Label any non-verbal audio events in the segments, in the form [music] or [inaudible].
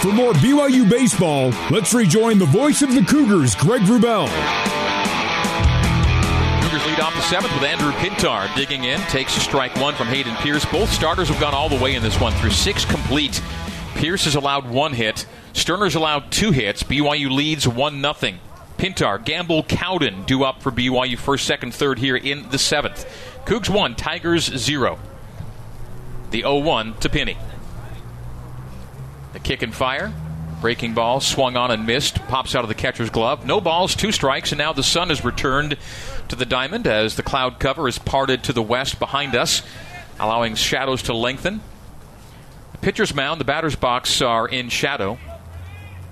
For more BYU baseball, let's rejoin the voice of the Cougars, Greg Wrubell. Cougars lead off the seventh with Andrew Pintar digging in, takes a strike one from Hayden Pierce. Both starters have gone all the way in this one through six complete. Pierce has allowed one hit. Sterner's allowed two hits. BYU leads 1 0. Pintar, Gamble, Cowden due up for BYU first, second, third here in the seventh. Cougs 1, Tigers 0. The 0 1 to Penny. The kick and fire. Breaking ball swung on and missed. Pops out of the catcher's glove. No balls, two strikes, and now the sun has returned to the diamond as the cloud cover is parted to the west behind us, allowing shadows to lengthen. The pitcher's mound, the batter's box are in shadow.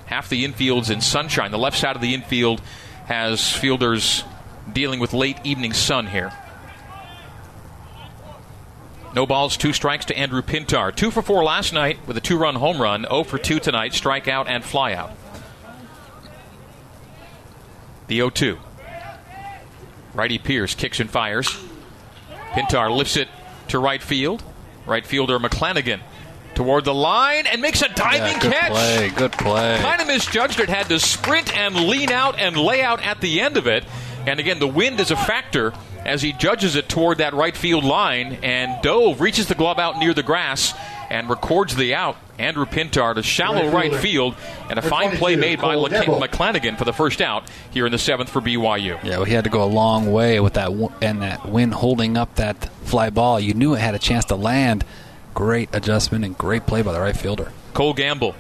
Half the infield's in sunshine. The left side of the infield has fielders dealing with late evening sun here. No balls, two strikes to Andrew Pintar. Two for four last night with a two run home run. 0 for two tonight, strikeout and flyout. The 0 2. Righty Pierce kicks and fires. Pintar lifts it to right field. Right fielder McClanagan toward the line and makes a diving yeah, good catch. Play, good play. Kind of misjudged it. Had to sprint and lean out and lay out at the end of it. And again, the wind is a factor as he judges it toward that right field line. And Dove reaches the glove out near the grass and records the out. Andrew Pintar to shallow right, right field, and a fine play made by McClanagan for the first out here in the seventh for BYU. Yeah, well, he had to go a long way with that and that wind holding up that fly ball. You knew it had a chance to land. Great adjustment and great play by the right fielder. Cole Gamble,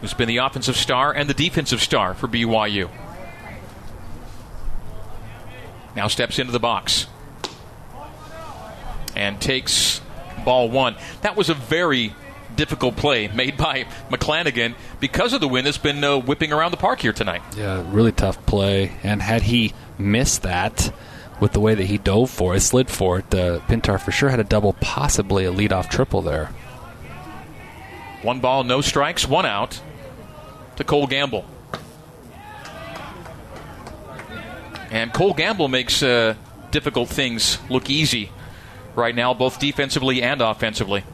who's been the offensive star and the defensive star for BYU. Now steps into the box and takes ball one. That was a very difficult play made by McClanagan because of the wind that's been uh, whipping around the park here tonight. Yeah, really tough play. And had he missed that with the way that he dove for it, slid for it, uh, Pintar for sure had a double, possibly a leadoff triple there. One ball, no strikes, one out to Cole Gamble. And Cole Gamble makes uh, difficult things look easy right now, both defensively and offensively.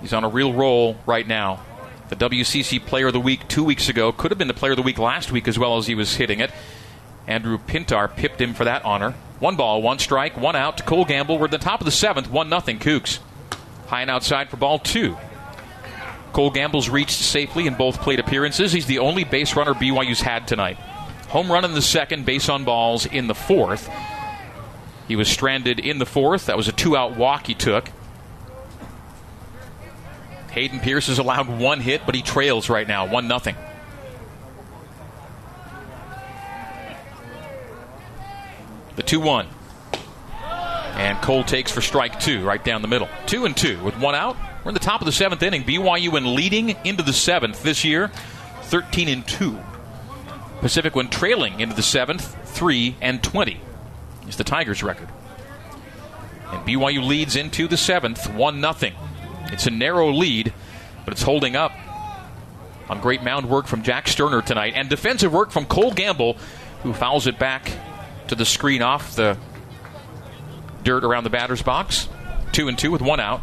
He's on a real roll right now. The WCC Player of the Week two weeks ago could have been the Player of the Week last week as well as he was hitting it. Andrew Pintar pipped him for that honor. One ball, one strike, one out to Cole Gamble. We're at the top of the seventh, one nothing Cougs. High and outside for ball two. Cole Gamble's reached safely in both plate appearances. He's the only base runner BYU's had tonight. Home run in the second, base on balls in the fourth. He was stranded in the fourth. That was a two out walk he took. Hayden Pierce has allowed one hit, but he trails right now, 1 0. The 2 1. And Cole takes for strike two, right down the middle. Two and two with one out. We're in the top of the seventh inning. BYU in leading into the seventh this year, 13 and 2. Pacific when trailing into the seventh, 3 and 20 is the Tigers' record. And BYU leads into the seventh, 1 0. It's a narrow lead, but it's holding up on great mound work from Jack Sterner tonight and defensive work from Cole Gamble, who fouls it back to the screen off the dirt around the batter's box. Two and two with one out.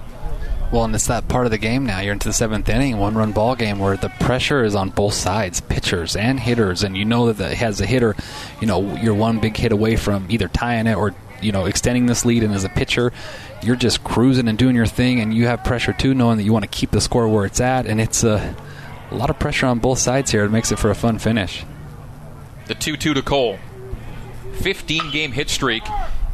Well, and it's that part of the game now. You're into the seventh inning, one run ball game where the pressure is on both sides, pitchers and hitters, and you know that has a hitter, you know, you're one big hit away from either tying it or you know extending this lead. And as a pitcher, you're just cruising and doing your thing, and you have pressure too, knowing that you want to keep the score where it's at, and it's a, a lot of pressure on both sides here. It makes it for a fun finish. The two-two to Cole, 15 game hit streak,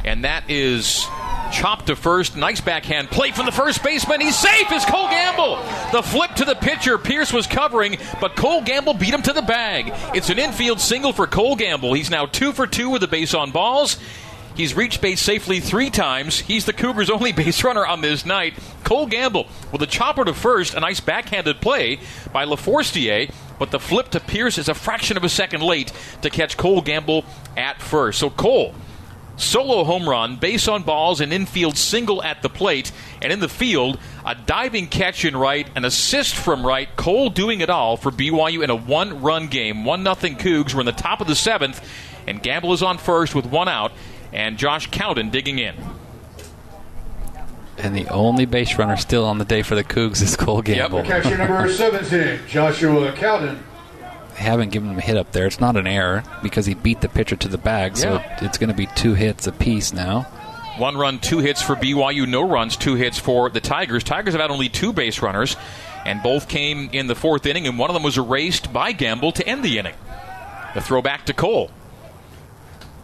and that is chopped to first. Nice backhand play from the first baseman. He's safe as Cole Gamble. The flip to the pitcher. Pierce was covering, but Cole Gamble beat him to the bag. It's an infield single for Cole Gamble. He's now two for two with a base on balls. He's reached base safely three times. He's the Cougars' only [laughs] base runner on this night. Cole Gamble with a chopper to first, a nice backhanded play by LaForestier, but the flip to Pierce is a fraction of a second late to catch Cole Gamble at first. So Cole solo home run, base on balls, an infield single at the plate, and in the field, a diving catch in right, an assist from right. Cole doing it all for BYU in a one run game. 1 0 Cougs. We're in the top of the seventh, and Gamble is on first with one out, and Josh Cowden digging in. And the only base runner still on the day for the Cougs is Cole Gamble. Yep. Catcher number 17, Joshua Cowden. Haven't given him a hit up there. It's not an error because he beat the pitcher to the bag, so Yeah. it's going to be two hits apiece now. One run, two hits for BYU, no runs, two hits for the Tigers. Tigers have had only two base runners, and both came in the fourth inning, and one of them was erased by Gamble to end the inning. The throwback to Cole.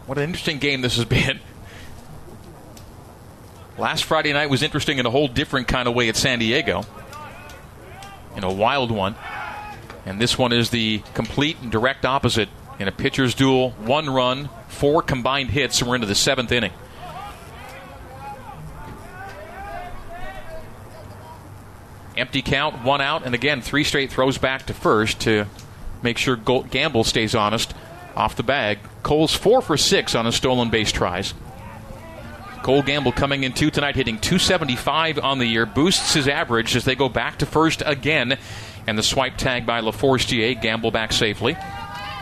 What an interesting game this has been. Last Friday night was interesting in a whole different kind of way at San Diego, in a wild one. And this one is the complete and direct opposite in a pitcher's duel. One run, four combined hits, and we're into the seventh inning. Empty count, one out, and again, three straight throws back to first to make sure Gamble stays honest off the bag. Cole's four for six on his stolen base tries. Cole Gamble coming in two tonight, hitting 275 on the year, boosts his average as they go back to first again. And the swipe tag by LaForestier, Gamble back safely.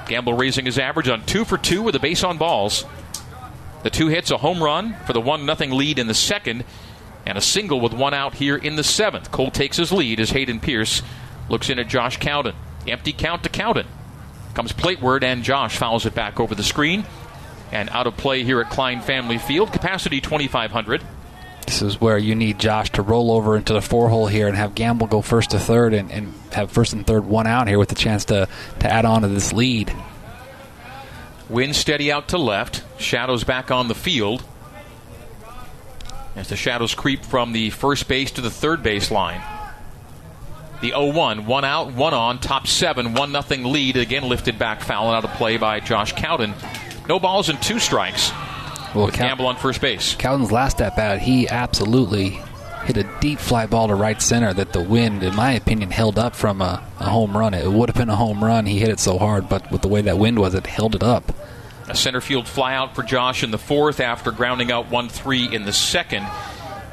Gamble raising his average on two for two with a base on balls. The two hits, a home run for the 1 0 lead in the second, and a single with one out here in the seventh. Cole takes his lead as Hayden Pierce looks in at Josh Cowden. Empty count to Cowden. Comes plateward, and Josh fouls it back over the screen. And out of play here at Klein Family Field. Capacity 2,500. This is where you need Josh to roll over into the four hole here and have Gamble go first to third and, and have first and third one out here with the chance to, to add on to this lead. Wind steady out to left. Shadows back on the field. As the shadows creep from the first base to the third base line. The 0 1, one out, one on, top seven, 1 nothing lead. Again lifted back, foul out of play by Josh Cowden. No balls and two strikes. Well, Cow- Gamble on first base. Cowden's last at bat, he absolutely hit a deep fly ball to right center that the wind, in my opinion, held up from a, a home run. It would have been a home run. He hit it so hard, but with the way that wind was, it held it up. A center field flyout for Josh in the fourth after grounding out 1 3 in the second.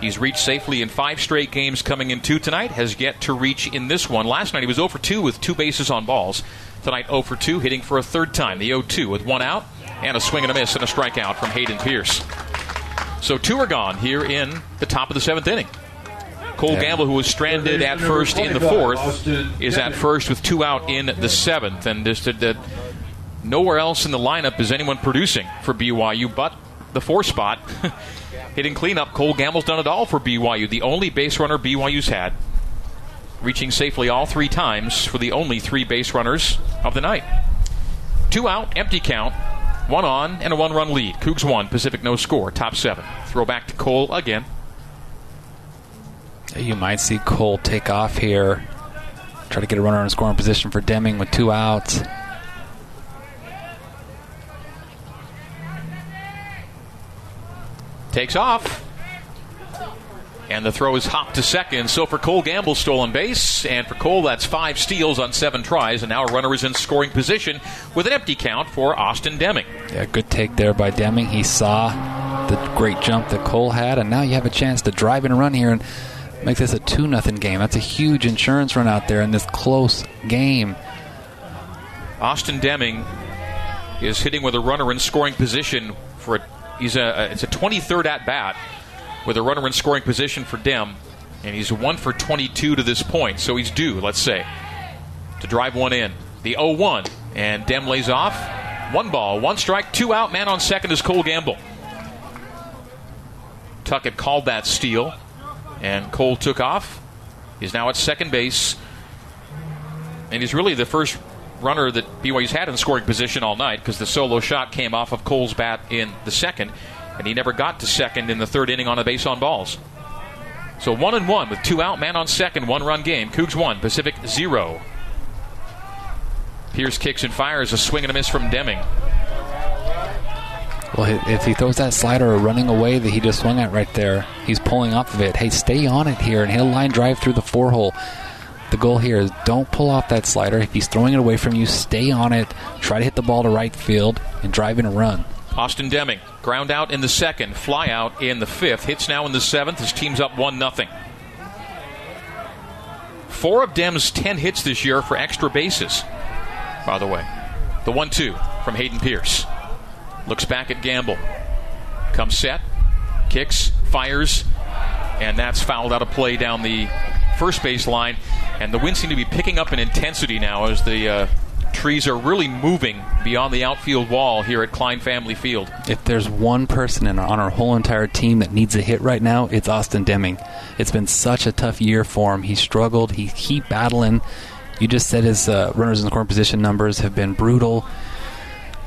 He's reached safely in five straight games coming in two tonight, has yet to reach in this one. Last night he was 0 for 2 with two bases on balls. Tonight 0 for 2, hitting for a third time. The 0 2 with one out and a swing and a miss and a strikeout from Hayden Pierce. So two are gone here in the top of the seventh inning. Cole Yeah. Gamble, who was stranded at first in the fourth, is at first with two out in the seventh. And just that- that nowhere else in the lineup is anyone producing for BYU but the four spot. [laughs] Hitting cleanup, Cole Gamble's done it all for BYU. The only base runner BYU's had. Reaching safely all three times for the only three base runners of the night. Two out, empty count, one on, and a one run lead. Cougs one, Pacific no score, top seven. Throw back to Cole again. You might see Cole take off here, try to get a runner in scoring position for Deming with two outs. takes off. And the throw is hopped to second. So for Cole Gamble, stolen base. And for Cole, that's five steals on seven tries. And now a runner is in scoring position with an empty count for Austin Deming. Yeah, good take there by Deming. He saw the great jump that Cole had, and now you have a chance to drive and run here and make this a 2 nothing game. That's a huge insurance run out there in this close game. Austin Deming is hitting with a runner in scoring position for a, he's a it's a 23rd at bat with a runner in scoring position for Dem, and he's one for 22 to this point. So he's due, let's say, to drive one in. The 0-1 and Dem lays off. One ball, one strike, two out. Man on second is Cole Gamble. Tuckett called that steal, and Cole took off. He's now at second base and he's really the first runner that BYU's had in scoring position all night because the solo shot came off of Cole's bat in the second, and he never got to second in the third inning on a base on balls. So one and one with two out, man on second, one run game. Cougs one, Pacific zero. Pierce kicks and fires a swing and a miss from Deming. Well, if he throws that slider running away that he just swung at right there, he's pulling off of it. Hey, stay on it here and hit a line drive through the four hole. The goal here is don't pull off that slider. If he's throwing it away from you, stay on it. Try to hit the ball to right field and drive in a run. Austin Deming, ground out in the second, fly out in the fifth, hits now in the seventh. His team's up 1 0. Four of Dem's 10 hits this year for extra bases, by the way. The 1 2 from Hayden Pierce. Looks back at Gamble. Comes set, kicks, fires, and that's fouled out of play down the first base line. And the wind seems to be picking up in intensity now as the uh, trees are really moving beyond the outfield wall here at Klein Family Field. If there's one person in, on our whole entire team that needs a hit right now, it's Austin Deming. It's been such a tough year for him. He struggled. He keep battling. You just said his uh, runners in the corner position numbers have been brutal.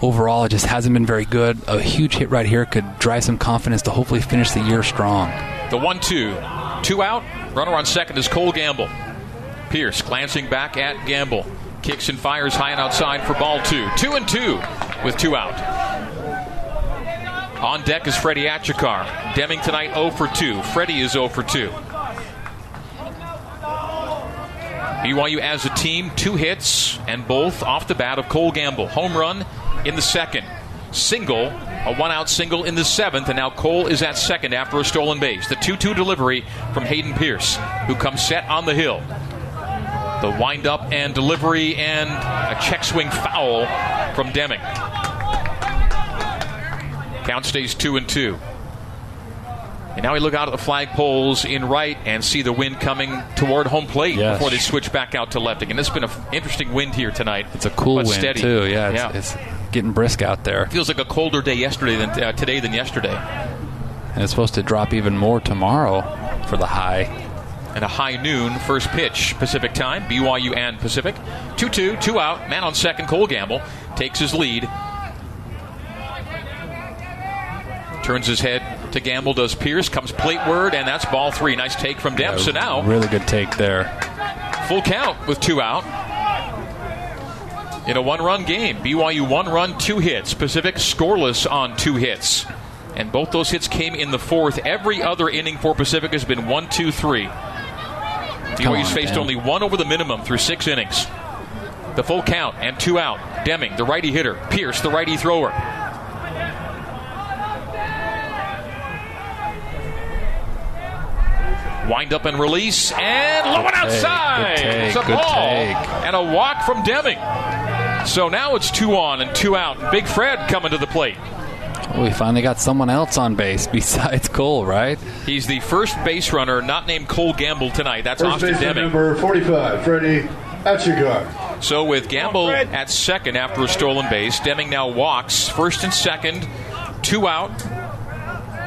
Overall, it just hasn't been very good. A huge hit right here could drive some confidence to hopefully finish the year strong. The one-two, two out. Runner on second is Cole Gamble. Pierce glancing back at Gamble. Kicks and fires high and outside for ball two. Two and two with two out. On deck is Freddie Achikar. Deming tonight 0 for 2. Freddie is 0 for 2. BYU as a team, two hits, and both off the bat of Cole Gamble. Home run in the second. Single, a one out single in the seventh, and now Cole is at second after a stolen base. The 2 2 delivery from Hayden Pierce, who comes set on the hill. The windup and delivery and a check swing foul from Deming. Count stays 2 and 2. And now we look out at the flagpoles in right and see the wind coming toward home plate Yes. before they switch back out to left. And it's been an interesting wind here tonight. It's a cool wind steady. too. Yeah, it's, yeah. it's getting brisk out there, feels like a colder day yesterday than uh, today than yesterday, and it's supposed to drop even more tomorrow for the high. And a high noon first pitch Pacific time, BYU and Pacific. 2-2, two out. Man on second, Cole Gamble takes his lead. Turns his head to Gamble, does Pierce, comes plateward, and that's ball three. Nice take from Depp. So now really good take there. full count with two out. In a one run game, BYU one run, two hits. Pacific scoreless on two hits. And both those hits came in the fourth. Every other inning for Pacific has been one, two, three. BYU's on, faced Dan. only one over the minimum through six innings. The full count and two out. Deming, the righty hitter. Pierce, the righty thrower. Wind up and release, and low and outside. take, it's a good ball take. and a walk from Deming. So now it's two on and two out. Big Fred coming to the plate. Oh, we finally got someone else on base [laughs] besides Cole, right? He's the first base runner not named Cole Gamble tonight. That's First Austin Deming. number 45, Freddie Achikar. So with Gamble at second after a stolen base, Deming now walks first and second, two out,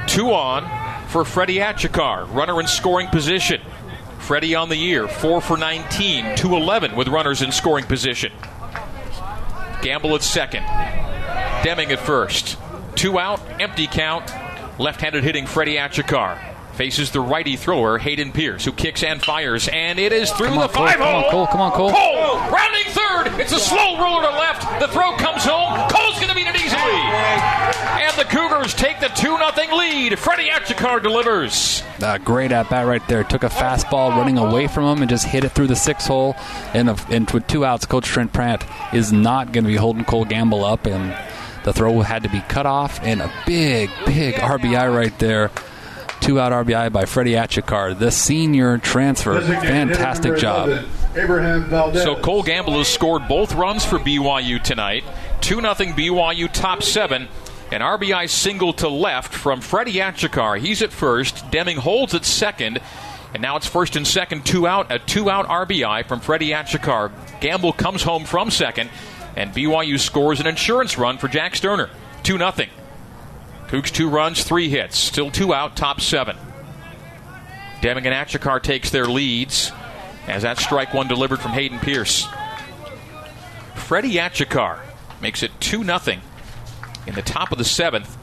two on for Freddie Achikar, runner in scoring position. Freddie on the year, 4 for 19, 211 with runners in scoring position. Gamble at second, Deming at first. Two out, empty count. Left handed hitting Freddie Achikar. Faces the righty thrower, Hayden Pierce, who kicks and fires, and it is through on, the Cole, five come on, hole. Cole, come on, Cole. Cole, rounding third. It's a slow roller to left. The throw comes home. Cole's going to beat it easily. And the Cougars take the 2 0 lead. Freddie Achikar delivers. Uh, great at bat right there. Took a fastball running away from him and just hit it through the six hole. And, a, and with two outs, Coach Trent Pratt is not going to be holding Cole Gamble up. And the throw had to be cut off. And a big, big RBI right there. Two out RBI by Freddie Achikar, the senior transfer. Fantastic job. 11, Abraham Valdez. So Cole Gamble has scored both runs for BYU tonight. 2 0 BYU top seven. An RBI single to left from Freddie Achikar. He's at first. Deming holds at second. And now it's first and second, two out. A two out RBI from Freddie Achikar. Gamble comes home from second. And BYU scores an insurance run for Jack Sterner. 2 0. Cougs two runs, three hits. Still two out, top seven. Deming and Achikar takes their leads as that strike one delivered from Hayden Pierce. Freddie Achikar makes it 2 0 in the top of the seventh.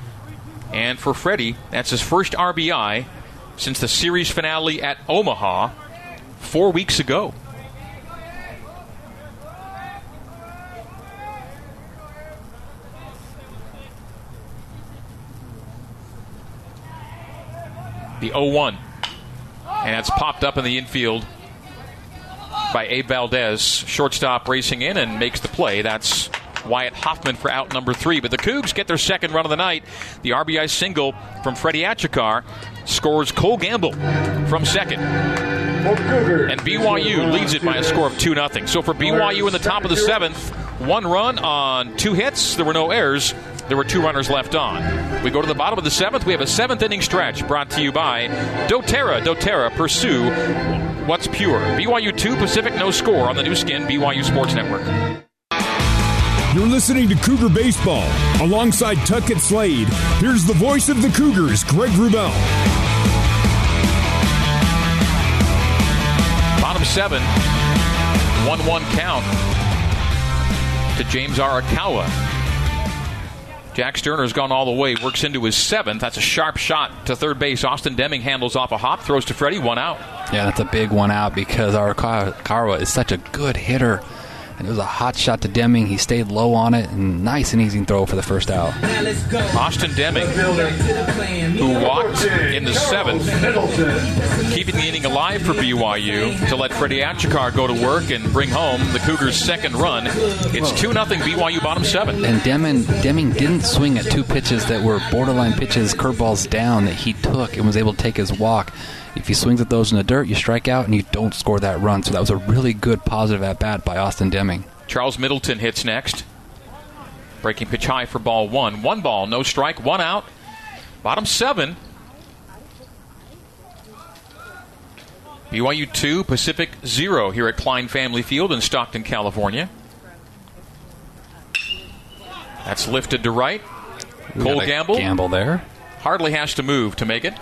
And for Freddie, that's his first RBI since the series finale at Omaha four weeks ago. The 0 1. And that's popped up in the infield by Abe Valdez. Shortstop racing in and makes the play. That's Wyatt Hoffman for out number three. But the Cougs get their second run of the night. The RBI single from Freddie Achikar scores Cole Gamble from second. And BYU leads it by a score of 2 0. So for BYU in the top of the seventh, one run on two hits. There were no errors. There were two runners left on. We go to the bottom of the seventh. We have a seventh inning stretch brought to you by doTERRA. doTERRA, pursue what's pure. BYU 2, Pacific no score on the Nu Skin, BYU Sports Network. You're listening to Cougar Baseball. Alongside Tuckett Slade, here's the voice of the Cougars, Greg Wrubell. Bottom seven, 1 1 count to James Arakawa. Jack Sterner's gone all the way, works into his seventh. That's a sharp shot to third base. Austin Deming handles off a hop, throws to Freddie, one out. Yeah, that's a big one out because Arakawa is such a good hitter. And it was a hot shot to Deming. He stayed low on it, and nice and easy throw for the first out. Austin Deming, who walked in the seventh, keeping the inning alive for BYU to let Freddie Achikar go to work and bring home the Cougars' second run. It's 2 0 BYU bottom seven. And Deming, Deming didn't swing at two pitches that were borderline pitches, curveballs down that he took and was able to take his walk. If he swings at those in the dirt, you strike out and you don't score that run. So that was a really good positive at bat by Austin Deming. Charles Middleton hits next. Breaking pitch high for ball one. One ball, no strike, one out. Bottom seven. BYU 2, Pacific 0 here at Klein Family Field in Stockton, California. That's lifted to right. Cole Gamble. Gamble there. Hardly has to move to make it.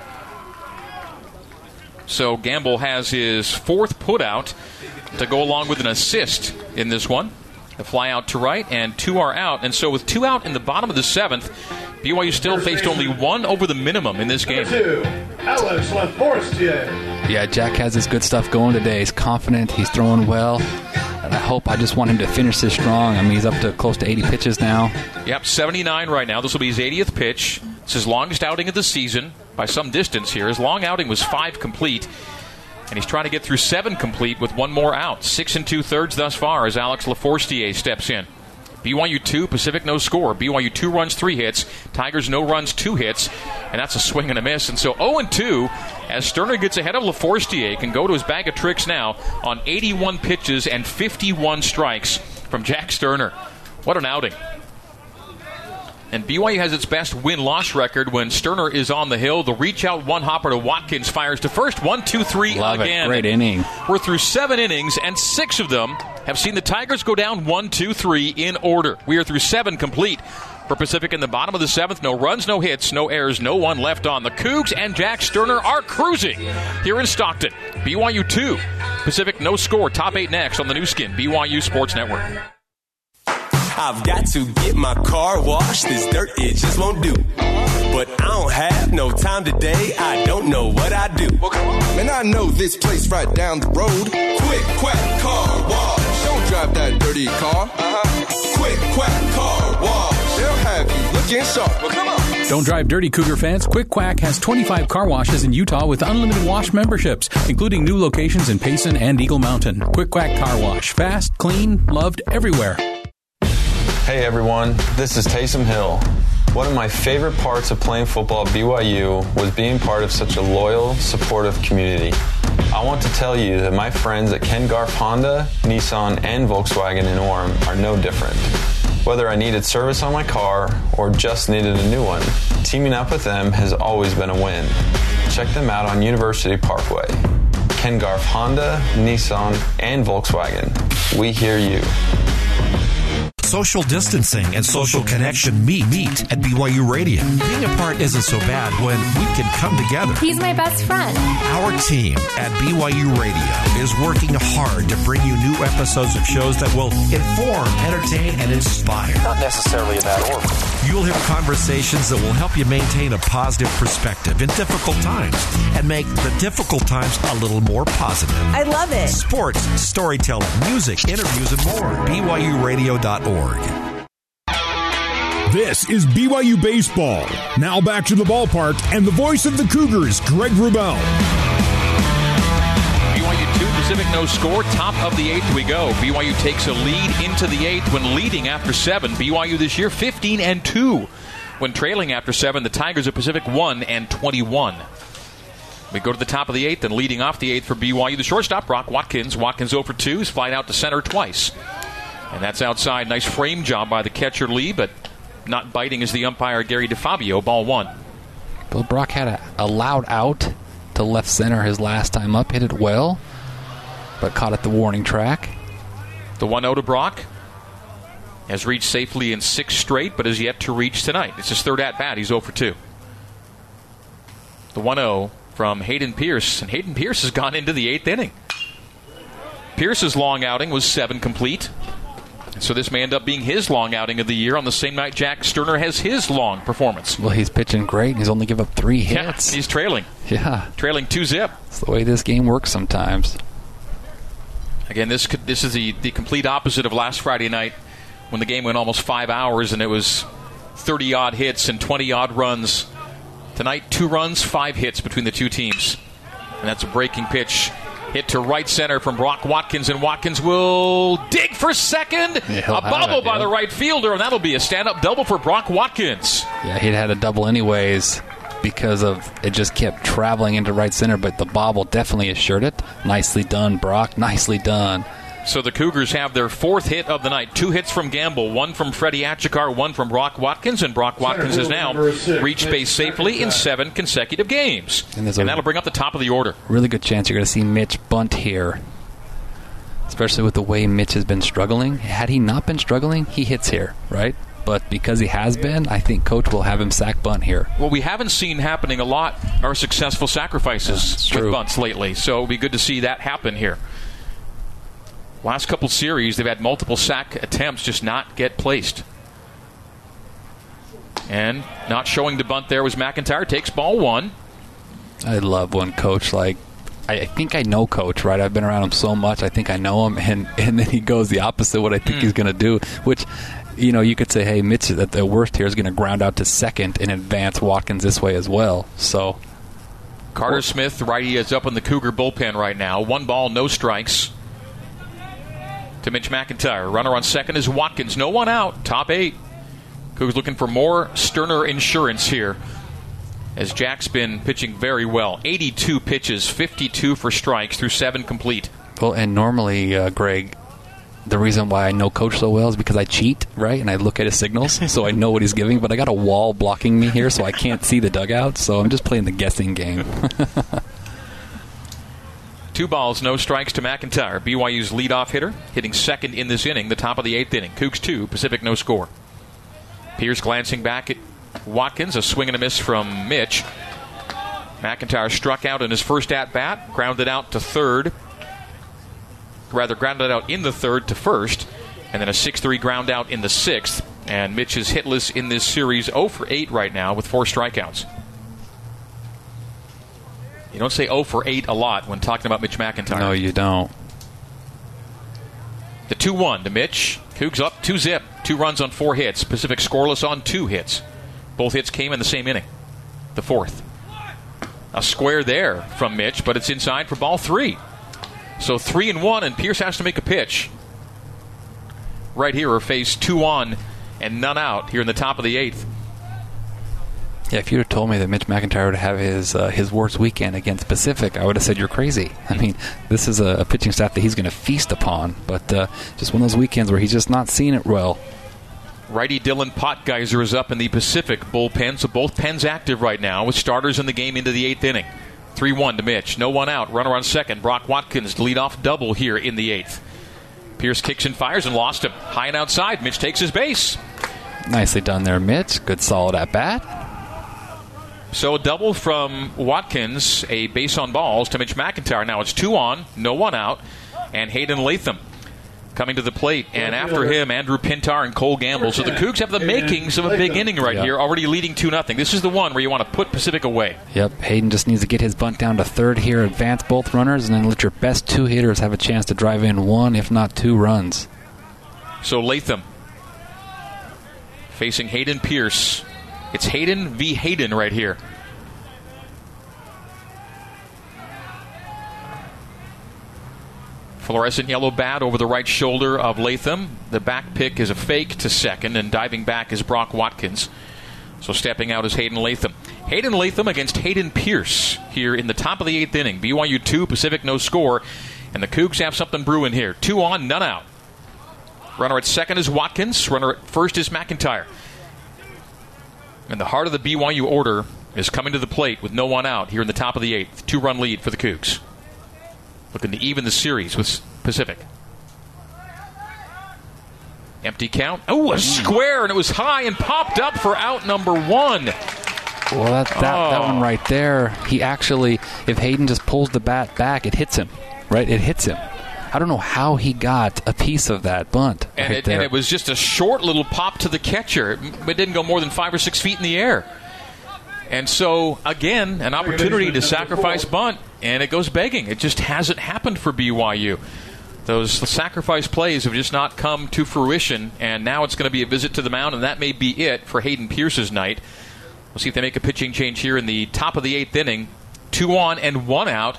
So Gamble has his fourth putout to go along with an assist in this one. A fly out to right, and two are out. And so, with two out in the bottom of the seventh, BYU still faced only one over the minimum in this game. Two, Alex Laforestier. Yeah, Jack has his good stuff going today. He's confident. He's throwing well. And I hope, I just want him to finish this strong. I mean, he's up to close to 80 pitches now. Yep, 79 right now. This will be his 80th pitch. It's his longest outing of the season by some distance here. His long outing was five complete, and he's trying to get through seven complete with one more out. Six and two thirds thus far as Alex Laforestier steps in. BYU 2, Pacific no score. BYU 2 runs, 3 hits. Tigers no runs, 2 hits. And that's a swing and a miss. And so 0 and 2 as Sterner gets ahead of Laforestier, can go to his bag of tricks now on 81 pitches and 51 strikes from Jack Sterner. What an outing. And BYU has its best win loss record when Sterner is on the hill. The reach out one hopper to Watkins fires to first. One, two, three Love again. It. Great inning. We're through seven innings, and six of them have seen the Tigers go down one, two, three in order. We are through seven complete. For Pacific in the bottom of the seventh, no runs, no hits, no errors, no one left on. The Cougs and Jack Sterner are cruising here in Stockton. BYU 2. Pacific no score. Top eight next on the Nu Skin, BYU Sports Network. I've got to get my car washed. This dirt, it just won't do. But I don't have no time today. I don't know what I do. Well. Man, I know this place right down the road. Quick, quack, car wash. Don't drive that dirty car. Uh-huh. Quick, quack, car wash. They'll have you looking sharp. Well, come on. Don't drive dirty, Cougar fans. Quick Quack has 25 car washes in Utah with unlimited wash memberships, including new locations in Payson and Eagle Mountain. Quick Quack Car Wash. Fast, clean, loved everywhere. Hey everyone, this is Taysom Hill. One of my favorite parts of playing football at BYU was being part of such a loyal, supportive community. I want to tell you that my friends at Ken Garff Honda, Nissan, and Volkswagen in Orem are no different. Whether I needed service on my car or just needed a new one, teaming up with them has always been a win. Check them out on University Parkway. Ken Garff Honda, Nissan, and Volkswagen. We hear you. Social distancing and social connection meet meet at BYU Radio. Being apart isn't so bad when we can come together. He's my best friend. Our team at BYU Radio is working hard to bring you new episodes of shows that will inform, entertain, and inspire. Not necessarily in that order. You'll hear conversations that will help you maintain a positive perspective in difficult times and make the difficult times a little more positive. I love it. Sports, storytelling, music, interviews, and more. BYURadio.org. This is BYU Baseball. Now back to the ballpark and the voice of the Cougars, Greg Wrubell. BYU 2, Pacific no score. Top of the eighth we go. BYU takes a lead into the eighth when leading after seven. BYU this year 15 and 2. When trailing after seven, the Tigers of Pacific 1 and 21. We go to the top of the eighth and leading off the eighth for BYU. The shortstop, Brock Watkins. Watkins over for 2. He's flying out to center twice. And that's outside. Nice frame job by the catcher Lee, but not biting as the umpire Gary DeFabio, ball one. Bill Brock had a, a loud out to left center his last time up, hit it well, but caught at the warning track. The 1 0 to Brock has reached safely in six straight, but has yet to reach tonight. It's his third at bat. He's 0 for 2. The 1 0 from Hayden Pierce, and Hayden Pierce has gone into the eighth inning. Pierce's long outing was seven complete. So this may end up being his long outing of the year on the same night Jack Sterner has his long performance. Well, he's pitching great. and He's only give up three hits. Yeah, he's trailing. Yeah, Trailing two zip. it's the way this game works sometimes. Again, this could, this is the, the complete opposite of last Friday night when the game went almost five hours and it was 30 odd hits and 20 odd runs. Tonight, two runs, five hits between the two teams. And that's a breaking pitch. Hit to right center from Brock Watkins, and Watkins will dig for second. Yeah, a it, by the right fielder, and that'll be a stand up double for Brock Watkins. Yeah, he'd had a double anyways because of it just kept traveling into right center, but the bobble definitely assured it. Nicely done, Brock. Nicely done. So the Cougars have their fourth hit of the night. Two hits from Gamble, one from Freddie Achikar, one from Brock Watkins, and Brock Watkins has now reached base safely in seven consecutive games. And And, that'll bring up the top of the order. Really good chance you're going to see Mitch bunt here. Especially with the way Mitch has been struggling. Had he not been struggling, he hits here, right? But because he has been, I think coach will have him sack bunt here. What we haven't seen happening a lot are successful sacrifices That's with true. bunts lately. So it'll be good to see that happen here. Last couple series, they've had multiple sack attempts just not get placed. And not showing the bunt there was McIntyre. Takes ball one. I love when coach like I think I know coach, right? I've been around him so much. I think I know him and and then he goes the opposite of what I think he's hmm. going to do, which you know, you could say, "Hey, Mitch, at the worst here is going to ground out to second and advance Watkins this way as well." So, Carter Smith, righty, is up in the Cougar bullpen right now. One ball, no strikes. To Mitch McIntyre. Runner on second is Watkins. No one out. Top eight. Cougars looking for more Sterner insurance here. As Jack's been pitching very well. 82 pitches, 52 for strikes through seven complete. well, and normally, uh, Greg, the reason why I know coach so well is because I cheat, right? And I look at his signals, so I know what he's giving. But I got a wall blocking me here, so I can't see the dugout. So I'm just playing the guessing game. [laughs] Two balls, no strikes to McIntyre. BYU's leadoff hitter, hitting second in this inning, the top of the eighth inning. Cougs two, Pacific no score. Pierce glancing back at Watkins, a swing and a miss from Mitch. McIntyre struck out in his first at bat, grounded out to third. Rather, grounded out in the third to first, and then a 6 3 ground out in the sixth. And Mitch is hitless in this series 0 for 8 right now with four strikeouts. You don't say 0 for 8 a lot when talking about Mitch McIntyre. no, you don't. The 2 1 to Mitch. Cougs up 2 zip. Two runs on four hits. Pacific scoreless on two hits. Both hits came in the same inning. The fourth. A square there from Mitch, but it's inside for ball three. So 3 and 1, and Pierce has to make a pitch. Right here, or face two on and none out here in the top of the eighth. Yeah, if you'd have told me that Mitch McIntyre would have his uh, his worst weekend against Pacific, I would have said you're crazy. [laughs] I mean, this is a, a pitching staff that he's going to feast upon, but uh, just one of those weekends where he's just not seeing it well. Righty Dylan Potgeiser is up in the Pacific bullpen, so both pens active right now with starters in the game into the eighth inning. 3 1 to Mitch. No one out. Runner on second. Brock Watkins lead off double here in the eighth. Pierce kicks and fires and lost him. High and outside. Mitch takes his base. Nicely done there, Mitch. Good solid at bat. So a double from Watkins, a base on balls to Mitch McIntyre. Now it's two on, no one out, and Hayden Latham coming to the plate. And after him, Andrew Pintar and Cole Gamble. So the Cougs have the makings of a big inning right Yeah. here, already leading 2 0. This is the one where you want to put Pacific away. Yep, Hayden just needs to get his bunt down to third here, advance both runners, and then let your best two hitters have a chance to drive in one, if not two runs. So Latham facing Hayden Pierce. It's Hayden v. Hayden right here. Fluorescent yellow bat over the right shoulder of Latham. The back pick is a fake to second, and diving back is Brock Watkins. So stepping out is Hayden Latham. Hayden Latham against Hayden Pierce here in the top of the eighth inning. BYU 2, Pacific no score. And the Cougs have something brewing here. Two on, none out. Runner at second is Watkins. Runner at first is McIntyre. And the heart of the BYU order is coming to the plate with no one out here in the top of the eighth. Two run lead for the Cougs. Looking to even the series with Pacific. Empty count. Oh, a mm. square, and it was high and popped up for out number one. Well, that, that, that Oh. one right there, he actually, if Hayden just pulls the bat back, it hits him, right? It hits him. I don't know how he got a piece of that bunt And, right it, there. and it was just a short little pop to the catcher. It it didn't go more than five or six feet in the air. And so, again, an opportunity to sacrifice bunt, and it goes begging. It just hasn't happened for BYU. Those sacrifice plays have just not come to fruition, and now it's going to be a visit to the mound, and that may be it for Hayden Pierce's night. We'll see if they make a pitching change here in the top of the eighth inning. Two on and one out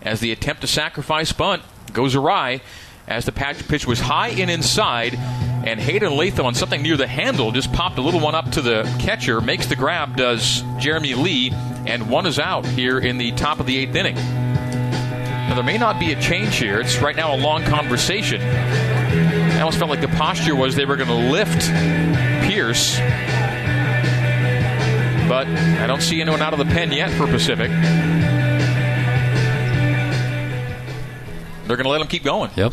as the attempt to sacrifice bunt goes awry as the pitch was high and inside, and Hayden Latham on something near the handle just popped a little one up to the catcher, makes the grab, does Jeremy Lee, and one is out here in the top of the eighth inning. Now, there may not be a change here. It's right now a long conversation. I almost felt like the posture was they were going to lift Pierce, but I don't see anyone out of the pen yet for Pacific. They're going to let him keep going. Yep.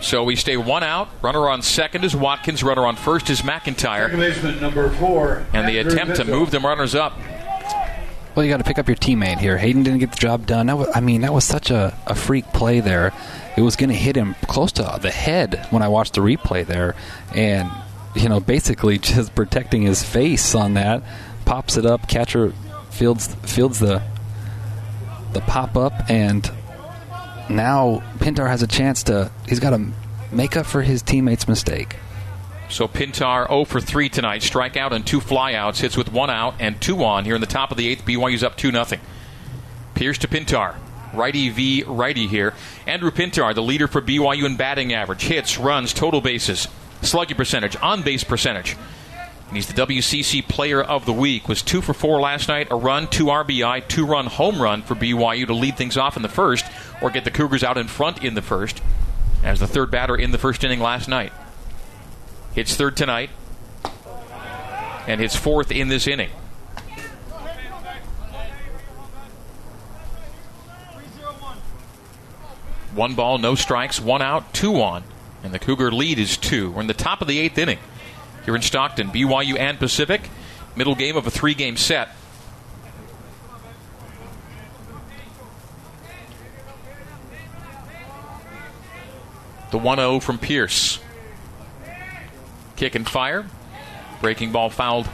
So we stay one out. Runner on second is Watkins. Runner on first is McIntyre. Second baseman number four. And the Andrew attempt to move the runners up. Well, you got to pick up your teammate here. Hayden didn't get the job done. That was, I mean, that was such a, a freak play there. It was going to hit him close to the head when I watched the replay there, and you know, basically [laughs] just protecting his face on that. Pops it up. Catcher fields fields the the pop up, and now Pintar has a chance to. He's got to make up for his teammate's mistake. So Pintar 0 for 3 tonight. Strikeout and two flyouts. Hits with one out and two on here in the top of the eighth. BYU's up 2 0. Pierce to Pintar. Righty v righty here. Andrew Pintar, the leader for BYU in batting average. Hits, runs, total bases, slugging percentage, on base percentage. And he's the WCC Player of the Week. Was 2 for 4 last night. A run, 2 RBI, 2 run home run for BYU to lead things off in the first or get the Cougars out in front in the first as the third batter in the first inning last night. Hits third tonight and hits fourth in this inning. One ball, no strikes, one out, two on. And the Cougar lead is two. We're in the top of the eighth inning here in Stockton. BYU and Pacific. Middle game of a three game set. The 1 0 from Pierce. Kick and fire. Breaking ball fouled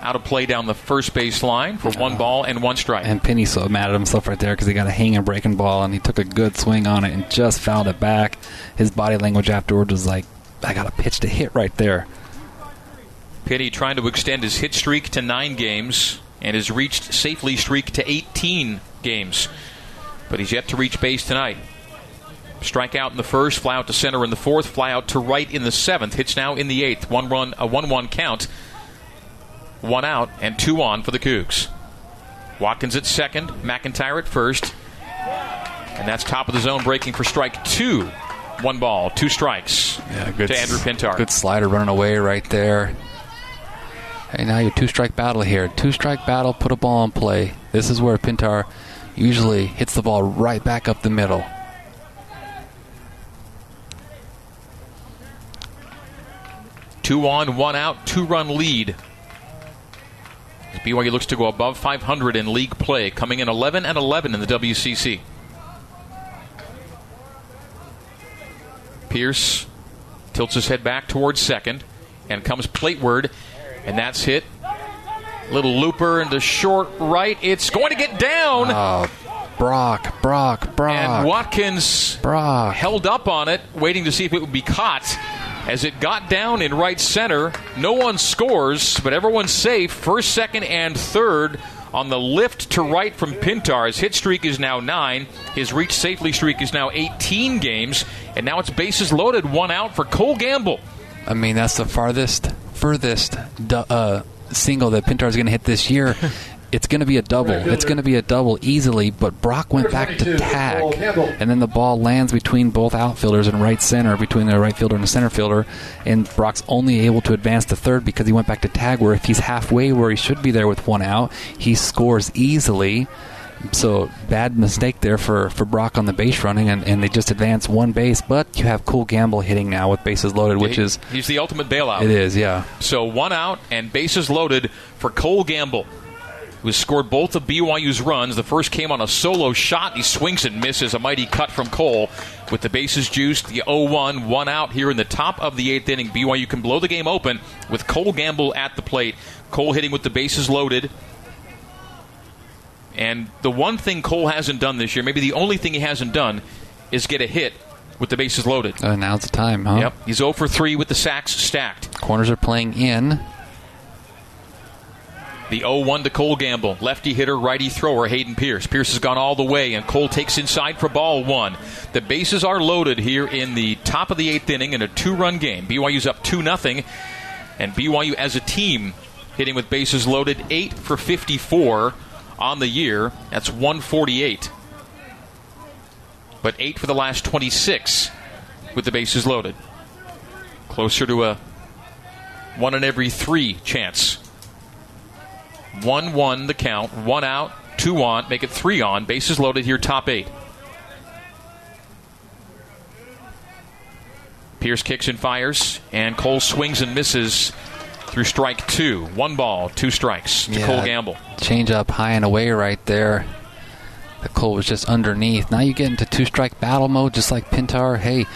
out of play down the first base line for one ball and one strike. And Penny's so mad at himself right there because he got a hanging breaking ball and he took a good swing on it and just fouled it back. His body language afterwards was like, I got a pitch to hit right there. Penny trying to extend his hit streak to nine games and has reached safely streak to 18 games. But he's yet to reach base tonight. Strike out in the first, fly out to center in the fourth, fly out to right in the seventh. Hits now in the eighth. One run, a one-one count. One out and two on for the Cougs. Watkins at second, McIntyre at first, and that's top of the zone breaking for strike two. One ball, two strikes Yeah, good to Andrew Pintar. Good slider running away right there. Hey, now your two strike battle here. Two strike battle, put a ball in play. This is where Pintar usually hits the ball right back up the middle. Two on, one out, two run lead. BYU looks to go above 500 in league play, coming in 11 and 11 in the WCC. Pierce tilts his head back towards second and comes plateward, and that's hit. Little looper into short right. It's going to get down. Oh, Brock, Brock, Brock. And Watkins Brock. held up on it, waiting to see if it would be caught. As it got down in right center, no one scores, but everyone's safe. First, second, and third on the lift to right from Pintar. His hit streak is now nine. His reach safely streak is now 18 games. And now it's bases loaded, one out for Cole Gamble. I mean, that's the farthest, furthest du- uh, single that Pintar is going to hit this year. [laughs] it's going to be a double. It's going to be a double easily, but Brock went back to tag. And then the ball lands between both outfielders and right center, between the right fielder and the center fielder. And Brock's only able to advance to third because he went back to tag, where if he's halfway where he should be there with one out, he scores easily. So bad mistake there for, for Brock on the base running, and, and they just advance one base. But you have Cole Gamble hitting now with bases loaded, which is he's the ultimate bailout. It is, yeah. So one out and bases loaded for Cole Gamble who has scored both of BYU's runs. The first came on a solo shot. He swings and misses. A mighty cut from Cole. With the bases juiced, the 0 1, one out here in the top of the eighth inning. BYU can blow the game open with Cole Gamble at the plate. Cole hitting with the bases loaded. And the one thing Cole hasn't done this year, maybe the only thing he hasn't done, is get a hit with the bases loaded. Uh, now's the time, huh? Yep. He's 0 for 3 with the sacks stacked. Corners are playing in. The 0 1 to Cole Gamble. Lefty hitter, righty thrower, Hayden Pierce. Pierce has gone all the way, and Cole takes inside for ball one. The bases are loaded here in the top of the eighth inning in a two run game. BYU's up 2 0, and BYU as a team hitting with bases loaded 8 for 54 on the year. That's 148. But 8 for the last 26 with the bases loaded. Closer to a one in every three chance 1 1 the count. One out, two on, make it three on. Bases loaded here, top eight. Pierce kicks and fires, and Cole swings and misses through strike two. One ball, two strikes to Yeah. Cole Gamble. Change up high and away right there. The Cole was just underneath. Now you get into two strike battle mode, just like Pintar. Hey,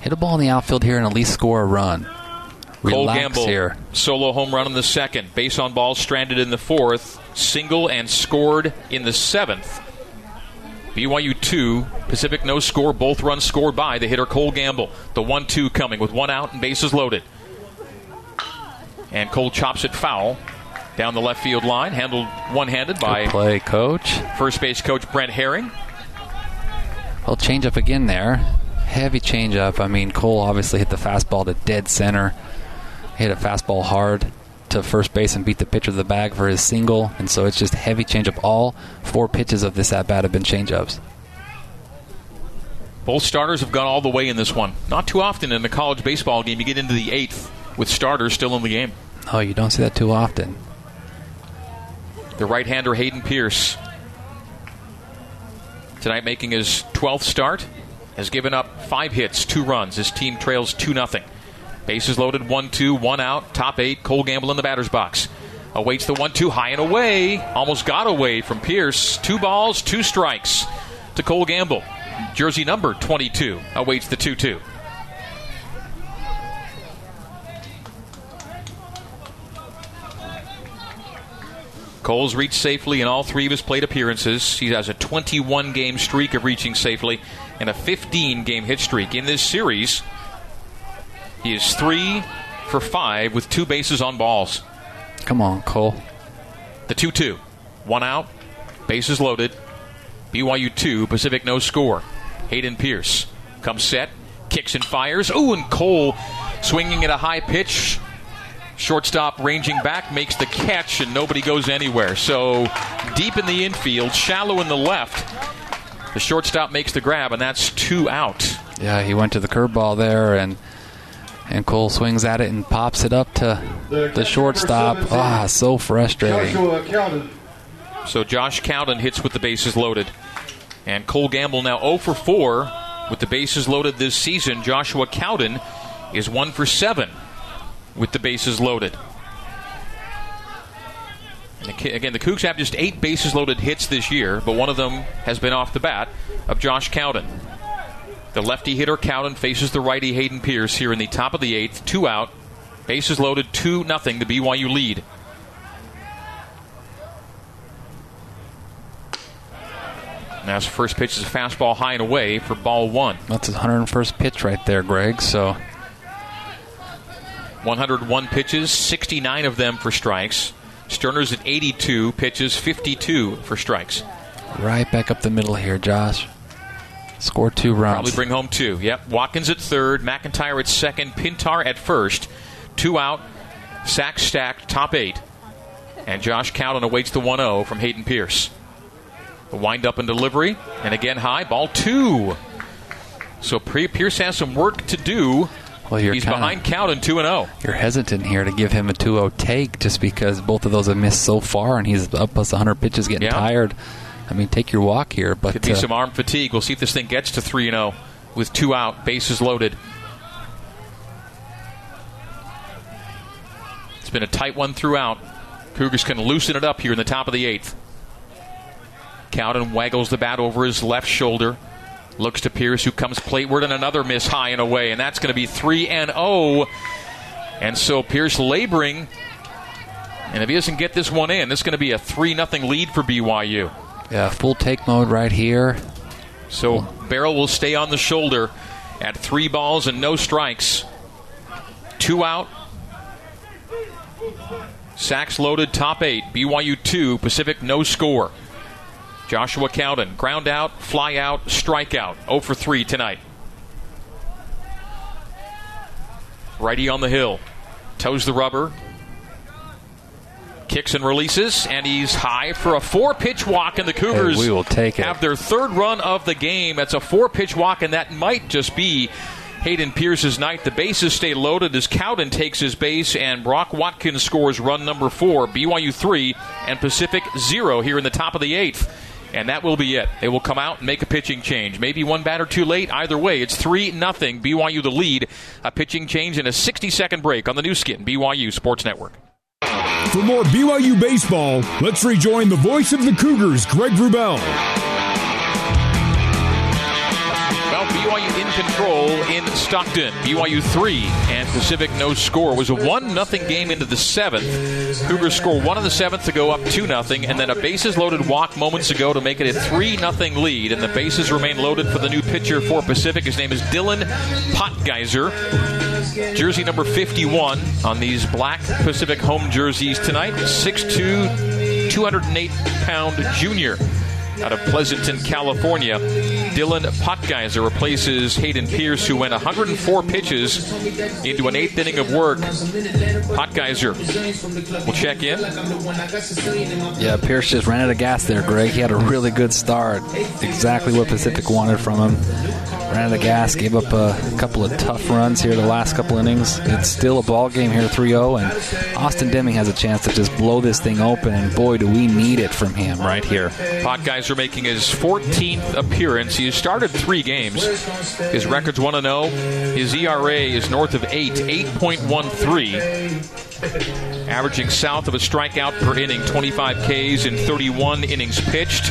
hit a ball in the outfield here and at least score a run. Cole Relax Gamble, here. solo home run in the second. Base on ball stranded in the fourth. Single and scored in the seventh. BYU 2, Pacific no score, both runs scored by the hitter Cole Gamble. The 1 2 coming with one out and bases loaded. And Cole chops it foul down the left field line, handled one handed by Good play, coach. first base coach Brent Herring. Well, change up again there. Heavy change up. I mean, Cole obviously hit the fastball to dead center. Hit a fastball hard to first base and beat the pitcher to the bag for his single. And so it's just heavy change up. All four pitches of this at bat have been change ups. Both starters have gone all the way in this one. Not too often in a college baseball game you get into the eighth with starters still in the game. Oh, you don't see that too often. The right hander Hayden Pierce. Tonight making his 12th start. Has given up five hits, two runs. His team trails 2 0. Bases loaded 1 2, one out. Top eight. Cole Gamble in the batter's box. Awaits the 1 2 high and away. Almost got away from Pierce. Two balls, two strikes to Cole Gamble. Jersey number 22 awaits the 2 2. Cole's reached safely in all three of his plate appearances. He has a 21 game streak of reaching safely and a 15 game hit streak. In this series, he is three for five with two bases on balls. Come on, Cole. The 2 2. One out, bases loaded. BYU 2, Pacific no score. Hayden Pierce comes set, kicks and fires. Ooh, and Cole swinging at a high pitch. Shortstop ranging back makes the catch, and nobody goes anywhere. So deep in the infield, shallow in the left. The shortstop makes the grab, and that's two out. Yeah, he went to the curveball there, and and Cole swings at it and pops it up to the shortstop. Ah, so frustrating. Joshua Cowden. So Josh Cowden hits with the bases loaded. And Cole Gamble now 0 for 4 with the bases loaded this season. Joshua Cowden is 1 for 7 with the bases loaded. And again, the Cougs have just eight bases loaded hits this year, but one of them has been off the bat of Josh Cowden. The lefty hitter Cowden faces the righty Hayden Pierce here in the top of the eighth. Two out, bases loaded, two nothing. The BYU lead. Now his first pitch is a fastball high and away for ball one. That's his 101st pitch right there, Greg. So 101 pitches, 69 of them for strikes. Sterner's at 82 pitches, 52 for strikes. right back up the middle here, Josh. Score two runs. Probably bring home two. Yep. Watkins at third, McIntyre at second, Pintar at first. Two out, sack stacked, top eight. And Josh Cowden awaits the 1 0 from Hayden Pierce. The wind up and delivery, and again high, ball two. So Pierce has some work to do. Well, you're He's kinda- behind Cowden 2 and oh. 0. You're hesitant here to give him a 2-0 take just because both of those have missed so far, and he's up plus 100 pitches, getting Yeah. tired. I mean, take your walk here, but Could be uh, some arm fatigue. We'll see if this thing gets to 3 and 0 with two out, bases loaded. It's been a tight one throughout. Cougars can loosen it up here in the top of the eighth. Cowden waggles the bat over his left shoulder. Looks to Pierce, who comes plateward, and another miss high and away, and that's going to be 3 and 0. And so Pierce laboring, and if he doesn't get this one in, this is going to be a 3 0 lead for BYU. yeah, full take mode right here. So Barrel will stay on the shoulder at three balls and no strikes. Two out. Sacks loaded, top eight. BYU two, Pacific no score. Joshua Cowden, ground out, fly out, strikeout. 0 for 3 tonight. Righty on the hill. Toes the rubber. Kicks and releases, and he's high for a four pitch walk, and the Cougars we will take it. have their third run of the game. That's a four pitch walk, and that might just be Hayden Pierce's night. The bases stay loaded as Cowden takes his base, and Brock Watkins scores run number four. BYU three and Pacific zero here in the top of the eighth. And that will be it. They will come out and make a pitching change. Maybe one batter too late. Either way, it's 3 nothing. BYU the lead. A pitching change and a 60 second break on the Nu Skin, BYU Sports Network. For more BYU baseball, let's rejoin the voice of the Cougars, Greg Wrubell. Control in Stockton. BYU three and Pacific no score. It was a one nothing game into the seventh. Cougars score one in the seventh to go up two nothing, and then a bases loaded walk moments ago to make it a three nothing lead. And the bases remain loaded for the new pitcher for Pacific. His name is Dylan Potgeiser. Jersey number 51 on these black Pacific home jerseys tonight. 6'2, 208 pound junior out of Pleasanton, California. Dylan Potgeiser replaces Hayden Pierce, who went 104 pitches into an eighth inning of work. Potgeiser will check in. Yeah, Pierce just ran out of gas there, Greg. He had a really good start. Exactly what Pacific wanted from him. Ran out of the gas, gave up a couple of tough runs here the last couple innings. It's still a ball game here 3 0, and Austin Deming has a chance to just blow this thing open, and boy, do we need it from him right here. Potgeiser making his 14th appearance. He has started three games. His record's 1 0. His ERA is north of 8, 8.13. Averaging south of a strikeout per inning, 25 Ks in 31 innings pitched.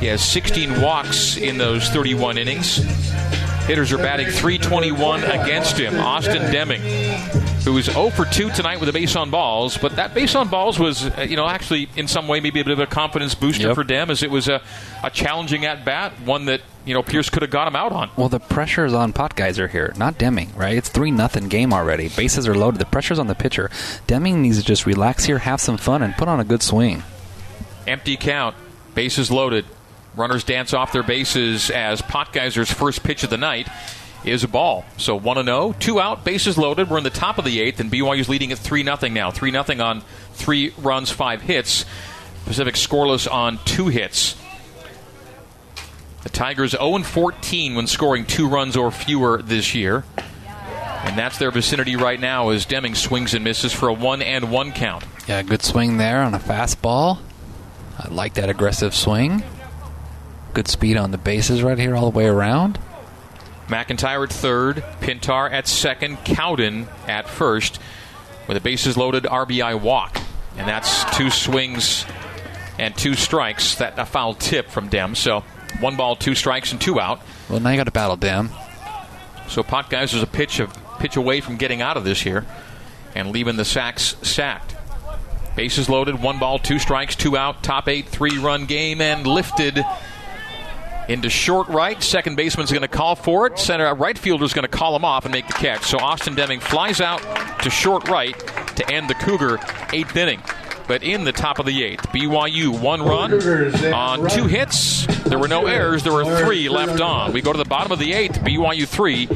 He has 16 walks in those 31 innings. Hitters are batting 321 against him. Austin Deming, who is 0 for 2 tonight with a base on balls, but that base on balls was, uh, you know, actually in some way maybe a bit of a confidence booster Yep. for Dem, as it was a, a challenging at bat, one that you know Pierce could have got him out on. Well, the pressure is on Potgeiser here, not Deming, right? It's 3 nothing game already. Bases are loaded. The pressure's on the pitcher. Deming needs to just relax here, have some fun, and put on a good swing. Empty count, bases loaded. Runners dance off their bases as Potgeiser's first pitch of the night is a ball. So 1 0, two out, bases loaded. We're in the top of the eighth, and BYU's leading at 3 0 now. 3 0 on three runs, five hits. Pacific scoreless on two hits. The Tigers 0 14 when scoring two runs or fewer this year. And that's their vicinity right now as Deming swings and misses for a 1 and 1 count. Yeah, good swing there on a fastball. I like that aggressive swing. Good speed on the bases right here all the way around. McIntyre at third, Pintar at second, Cowden at first, with a bases loaded RBI walk. And that's two swings and two strikes. That a foul tip from Dem. So one ball, two strikes, and two out. Well, now you got to battle Dem. So Potgeiser's a pitch of pitch away from getting out of this here and leaving the sacks sacked. Bases loaded, one ball, two strikes, two out, top eight, three run game, and lifted into short right. Second baseman's going to call for it. Center uh, right fielder's going to call him off and make the catch. So Austin Deming flies out to short right to end the Cougar eighth inning. But in the top of the eighth, BYU one run on two hits. There were no errors. There were three left on. We go to the bottom of the eighth. BYU three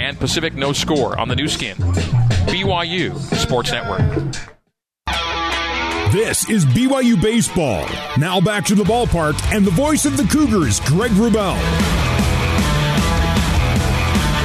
and Pacific no score on the Nu Skin. BYU Sports Network. This is BYU Baseball. Now back to the ballpark and the voice of the Cougars, Greg Wrubell.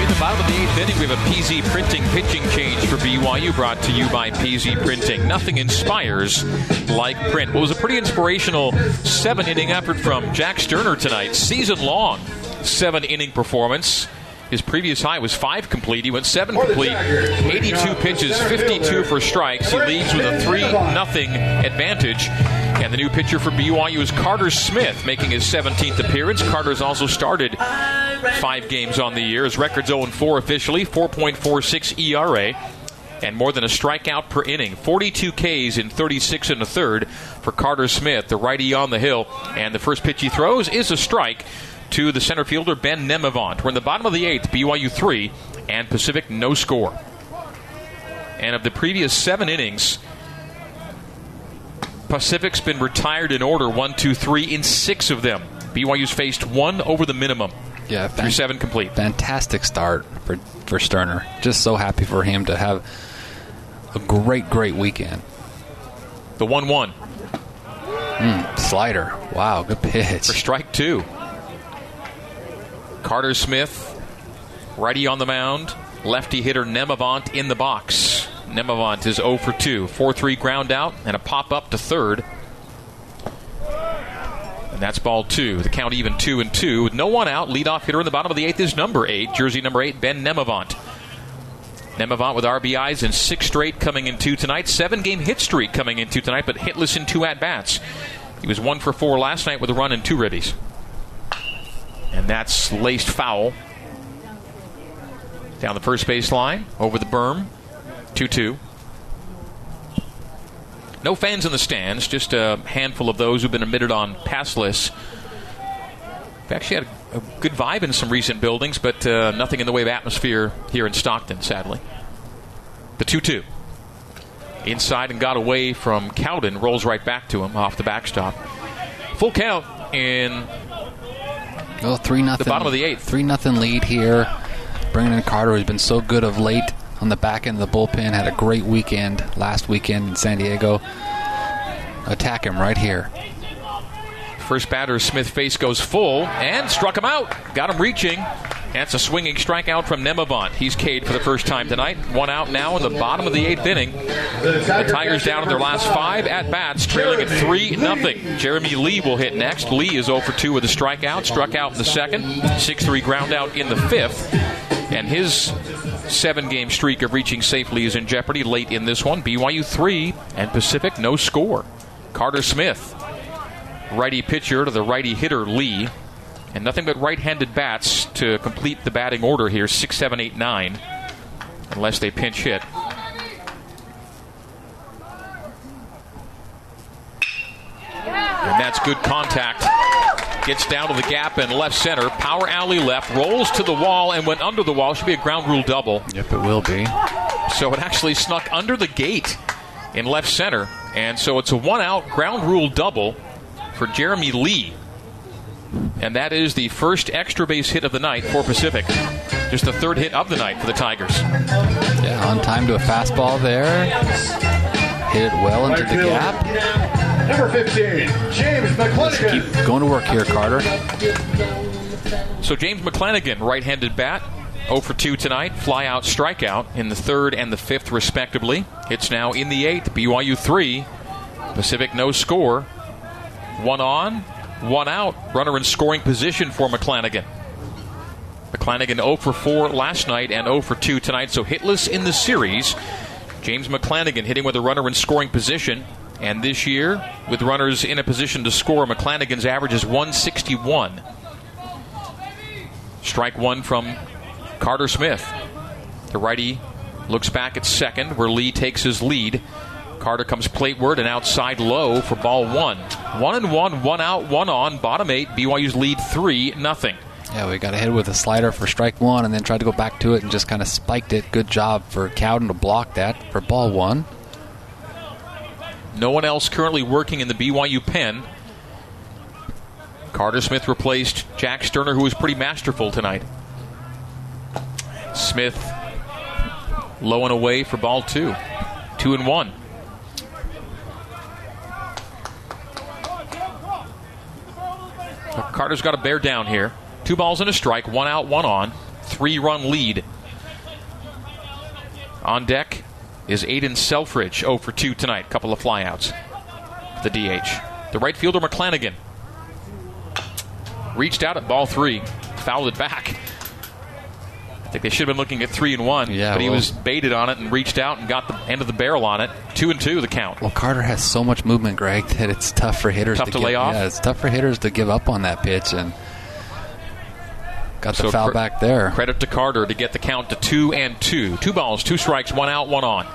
In the bottom of the eighth inning, we have a PZ Printing pitching change for BYU brought to you by PZ Printing. Nothing inspires like print. It was a pretty inspirational seven inning effort from Jack Sterner tonight. Season long seven inning performance. His previous high was five complete. He went seven complete, 82 pitches, 52 for strikes. He leads with a 3 nothing advantage. And the new pitcher for BYU is Carter Smith, making his 17th appearance. Carter's also started five games on the year. His record's 0 4 officially, 4.46 ERA and more than a strikeout per inning. 42 Ks in 36 and a third for Carter Smith, the righty on the hill. And the first pitch he throws is a strike to the center fielder, Ben Nemavant. We're in the bottom of the eighth, BYU 3, and Pacific no score. And of the previous seven innings, Pacific's been retired in order one, two, three in six of them. BYU's faced one over the minimum. Yeah, through seven complete. Fantastic start for for Sterner. Just so happy for him to have a great, great weekend. The one-one. Mm, slider. Wow, good pitch. For strike two. Carter Smith, righty on the mound. Lefty hitter Nemavant in the box. Nemavant is 0 for 2. 4 3 ground out and a pop up to third. And that's ball two. The count even 2 and 2. With no one out, leadoff hitter in the bottom of the eighth is number 8, jersey number 8, Ben Nemavant. Nemavant with RBIs in six straight coming into tonight. Seven game hit streak coming into tonight, but hitless in two at bats. He was one for four last night with a run and two ribbies. And that's laced foul. Down the first base line, over the berm. 2 2. No fans in the stands, just a handful of those who've been admitted on pass lists. We've actually had a, a good vibe in some recent buildings, but uh, nothing in the way of atmosphere here in Stockton, sadly. The 2 2. Inside and got away from Cowden, rolls right back to him off the backstop. Full count in Oh, three nothing. The bottom of the eighth. Three nothing lead here. Bringing in Carter, who's been so good of late on the back end of the bullpen. Had a great weekend last weekend in San Diego. Attack him right here. First batter, Smith face goes full and struck him out. Got him reaching. That's a swinging strikeout from Nemavant. He's K'd for the first time tonight. One out now in the bottom of the eighth inning. The Tigers down in their last five at bats, trailing at 3 nothing. Jeremy Lee will hit next. Lee is 0 for 2 with a strikeout. Struck out in the second. 6 3 ground out in the fifth. And his seven game streak of reaching safely is in jeopardy late in this one. BYU 3 and Pacific no score. Carter Smith, righty pitcher to the righty hitter Lee and nothing but right-handed bats to complete the batting order here six seven eight nine unless they pinch hit. And that's good contact. Gets down to the gap in left center. Power alley left rolls to the wall and went under the wall. Should be a ground rule double. Yep it will be. So it actually snuck under the gate in left center. And so it's a one out ground rule double for jeremy lee and that is the first extra base hit of the night for Pacific. Just the third hit of the night for the Tigers. Yeah, on time to a fastball there. Hit it well into the gap. Number 15, James McClanagan. Keep going to work here, Carter. So James McClanagan, right-handed bat, 0 for 2 tonight. Fly out, strikeout in the third and the fifth, respectively. Hits now in the eighth. BYU 3. Pacific no score. One on, one out. Runner in scoring position for McClanagan. McClanagan 0 for 4 last night and 0 for 2 tonight, so hitless in the series. James McClanagan hitting with a runner in scoring position. And this year, with runners in a position to score, McClanagan's average is 161. Strike one from Carter Smith. The righty looks back at second, where Lee takes his lead. Carter comes plateward and outside low for ball one. One and one, one out, one on. Bottom eight. BYU's lead three nothing. Yeah, we got ahead with a slider for strike one, and then tried to go back to it and just kind of spiked it. Good job for Cowden to block that for ball one. No one else currently working in the BYU pen. Carter Smith replaced Jack Sterner, who was pretty masterful tonight. Smith low and away for ball two. Two and one. Carter's got a bear down here. Two balls and a strike, one out, one on. Three run lead. On deck is Aiden Selfridge, 0 for 2 tonight. Couple of flyouts. The DH. The right fielder, McClanagan. Reached out at ball three, fouled it back. I think they should have been looking at three and one, Yeah, but he well- was baited on it and reached out and got the end of the barrel on it. Two and two, the count. Well, Carter has so much movement, Greg, that it's tough for hitters Tough to, to give- lay off? Yeah, it's tough for hitters to give up on that pitch, and got the So foul cre- back there. Credit to Carter to get the count to two and two. Two balls, two strikes, one out, one on.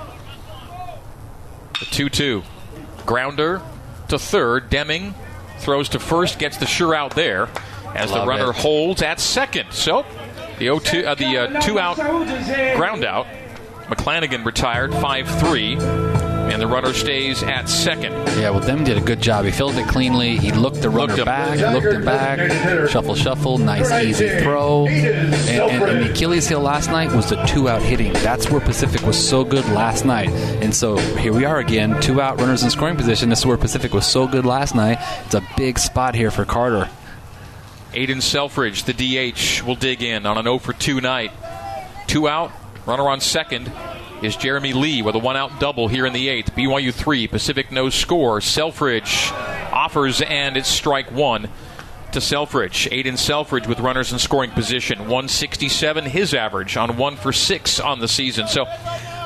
The 2 2. Grounder to third. Deming throws to first, gets the sure out there as the runner it. holds at second. So the 0-2, uh, the uh, two out ground out. McClanagan retired 5 3, and the runner stays at second. Yeah, well, Dem did a good job. He filled it cleanly. He looked the runner Looked him. back, looked him back, shuffle, shuffle, nice easy throw. And, and, and the Achilles heel last night was the two out hitting. That's where Pacific was so good last night. And so here we are again, two out runners in scoring position. This is where Pacific was so good last night. It's a big spot here for Carter. Aiden Selfridge, the DH, will dig in on an 0 for 2 night. Two out, runner on second is Jeremy Lee with a one out double here in the eighth. BYU 3, Pacific no score. Selfridge offers, and it's strike one to Selfridge. Aiden Selfridge with runners in scoring position. 167 his average on one for six on the season. So,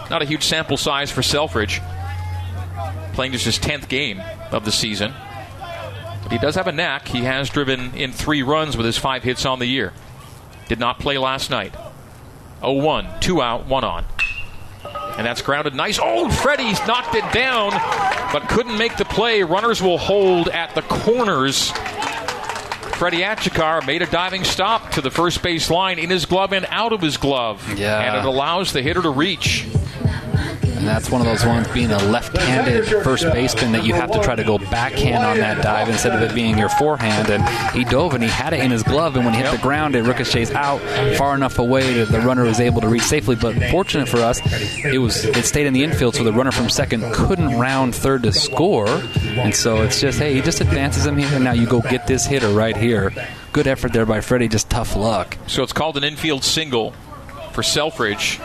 not a huge sample size for Selfridge. Playing just his 10th game of the season. But he does have a knack. He has driven in three runs with his five hits on the year. Did not play last night. 0 1, two out, one on. And that's grounded nice. Oh, Freddie's knocked it down, but couldn't make the play. Runners will hold at the corners. Freddie Achikar made a diving stop to the first base line in his glove and out of his glove. Yeah. And it allows the hitter to reach. That's one of those ones being a left-handed first baseman that you have to try to go backhand on that dive instead of it being your forehand. And he dove and he had it in his glove, and when he hit the ground, it ricochets out far enough away that the runner was able to reach safely. But fortunate for us, it was it stayed in the infield, so the runner from second couldn't round third to score. And so it's just hey, he just advances him here, and now you go get this hitter right here. Good effort there by Freddie, just tough luck. So it's called an infield single for Selfridge.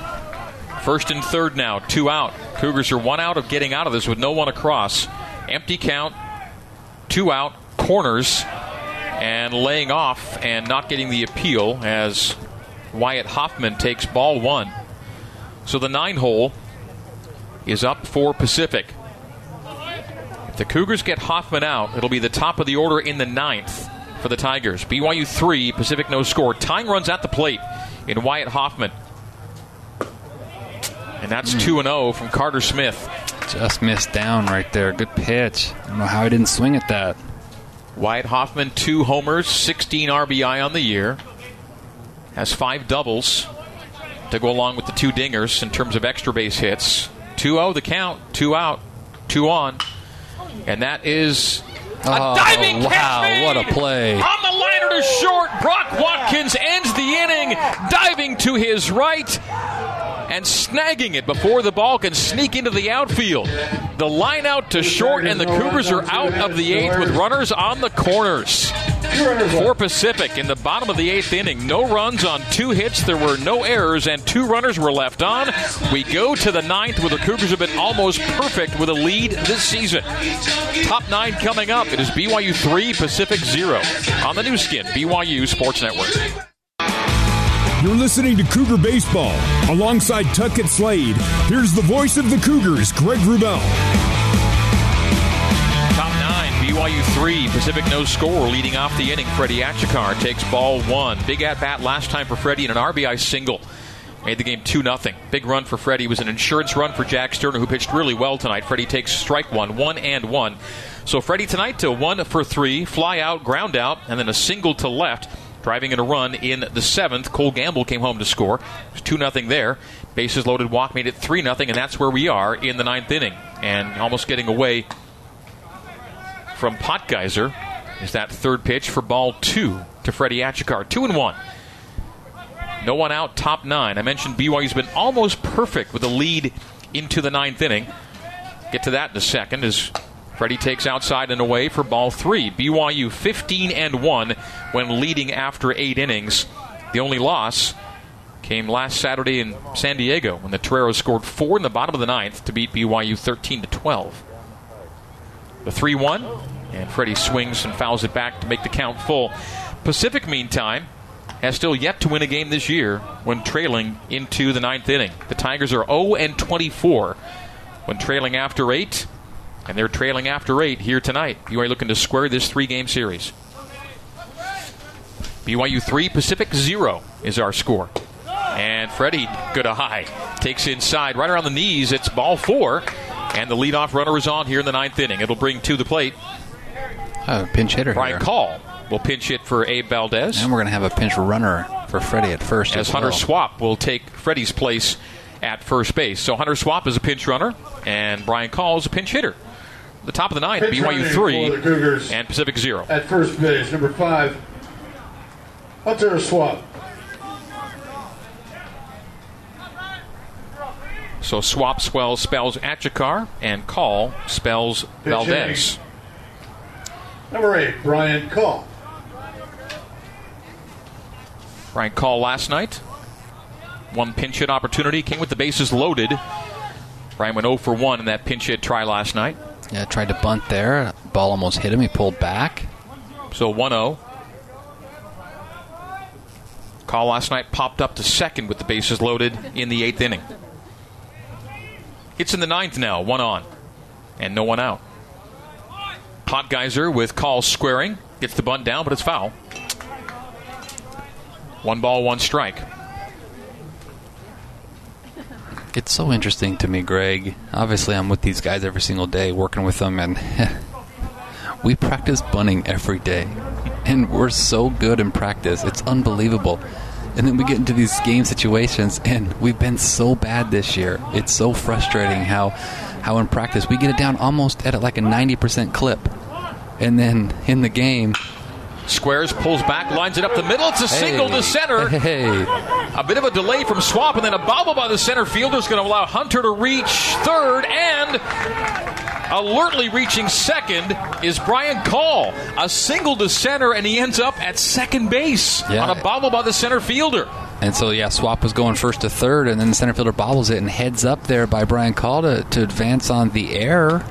First and third now, two out. Cougars are one out of getting out of this with no one across. Empty count, two out, corners, and laying off and not getting the appeal as Wyatt Hoffman takes ball one. So the nine hole is up for Pacific. If the Cougars get Hoffman out, it'll be the top of the order in the ninth for the Tigers. BYU 3, Pacific no score. Tying runs at the plate in Wyatt Hoffman. And that's 2 and 0 from Carter Smith. Just missed down right there. Good pitch. I don't know how he didn't swing at that. Wyatt Hoffman, two homers, 16 RBI on the year. Has five doubles to go along with the two dingers in terms of extra base hits. 2 0 the count, two out, two on. And that is a Oh, diving wow, catch made what a play. On the liner to short, Brock Watkins ends the inning, diving to his right and snagging it before the ball can sneak into the outfield. The line out to short, and the Cougars are out of the eighth with runners on the corners. For Pacific in the bottom of the eighth inning, no runs on two hits. There were no errors, and two runners were left on. We go to the ninth where the Cougars have been almost perfect with a lead this season. Top nine coming up. It is BYU 3, Pacific 0 on the Nu Skin, BYU Sports Network. You're listening to Cougar Baseball. Alongside Tuckett Slade, here's the voice of the Cougars, Greg Wrubell. Top nine, BYU three, Pacific no score. Leading off the inning, Freddie Achikar takes ball one. Big at bat last time for Freddie and an RBI single. Made the game 2 0. Big run for Freddie was an insurance run for Jack Sterner, who pitched really well tonight. Freddie takes strike one, one and one. So Freddie tonight to one for three, fly out, ground out, and then a single to left. Driving in a run in the seventh. Cole Gamble came home to score. It was 2 0 there. Bases loaded walk made it 3 0, and that's where we are in the ninth inning. And almost getting away from Potgeiser is that third pitch for ball two to Freddie Achikar. Two and one. No one out, top nine. I mentioned BYU's been almost perfect with a lead into the ninth inning. Get to that in a second as Freddie takes outside and away for ball three. BYU 15 and 1 when leading after eight innings. The only loss came last Saturday in San Diego when the Toreros scored four in the bottom of the ninth to beat BYU 13 to 12. The 3 1, and Freddie swings and fouls it back to make the count full. Pacific, meantime, has still yet to win a game this year when trailing into the ninth inning. The Tigers are 0 and 24 when trailing after eight, and they're trailing after eight here tonight. BYU looking to square this three game series. BYU 3, Pacific 0 is our score. And Freddie, good high, takes inside right around the knees. It's ball four, and the leadoff runner is on here in the ninth inning. It'll bring to the plate. Oh, pinch hitter Brian here. Call will pinch hit for Abe Valdez. And we're going to have a pinch runner for Freddie at first. as as Hunter well. Swap will take Freddie's place at first base. So Hunter Swap is a pinch runner, and Brian Call is a pinch hitter. The top of the ninth, Pinch BYU three Cougars. and Pacific zero. At first base, number five, Hunter Swap. So Swap spells spells Achikar, and Call spells Valdez. Number eight, Brian Call. Brian Call last night. One pinch hit opportunity came with the bases loaded. Brian went 0 for 1 in that pinch hit try last night. Yeah, tried to bunt there. Ball almost hit him. He pulled back. So 1 0. Call last night popped up to second with the bases loaded in the eighth inning. It's in the ninth now, one on, and no one out. Potgeiser with call squaring gets the bunt down, but it's foul. One ball, one strike. It's so interesting to me, Greg. Obviously, I'm with these guys every single day, working with them, and [laughs] we practice bunting every day. And we're so good in practice. It's unbelievable. And then we get into these game situations, and we've been so bad this year. It's so frustrating how, how in practice we get it down almost at like a 90% clip. And then in the game, Squares pulls back, lines it up the middle. It's a single to center. [laughs] Hey, A bit of a delay from Swap, and then a bobble by the center fielder is going to allow Hunter to reach third, and alertly reaching second is Brian Call. A single to center, and he ends up at second base Yeah. on a bobble by the center fielder. And so, yeah, Swap was going first to third, and then the center fielder bobbles it and heads up there by Brian Call to, to advance on the air.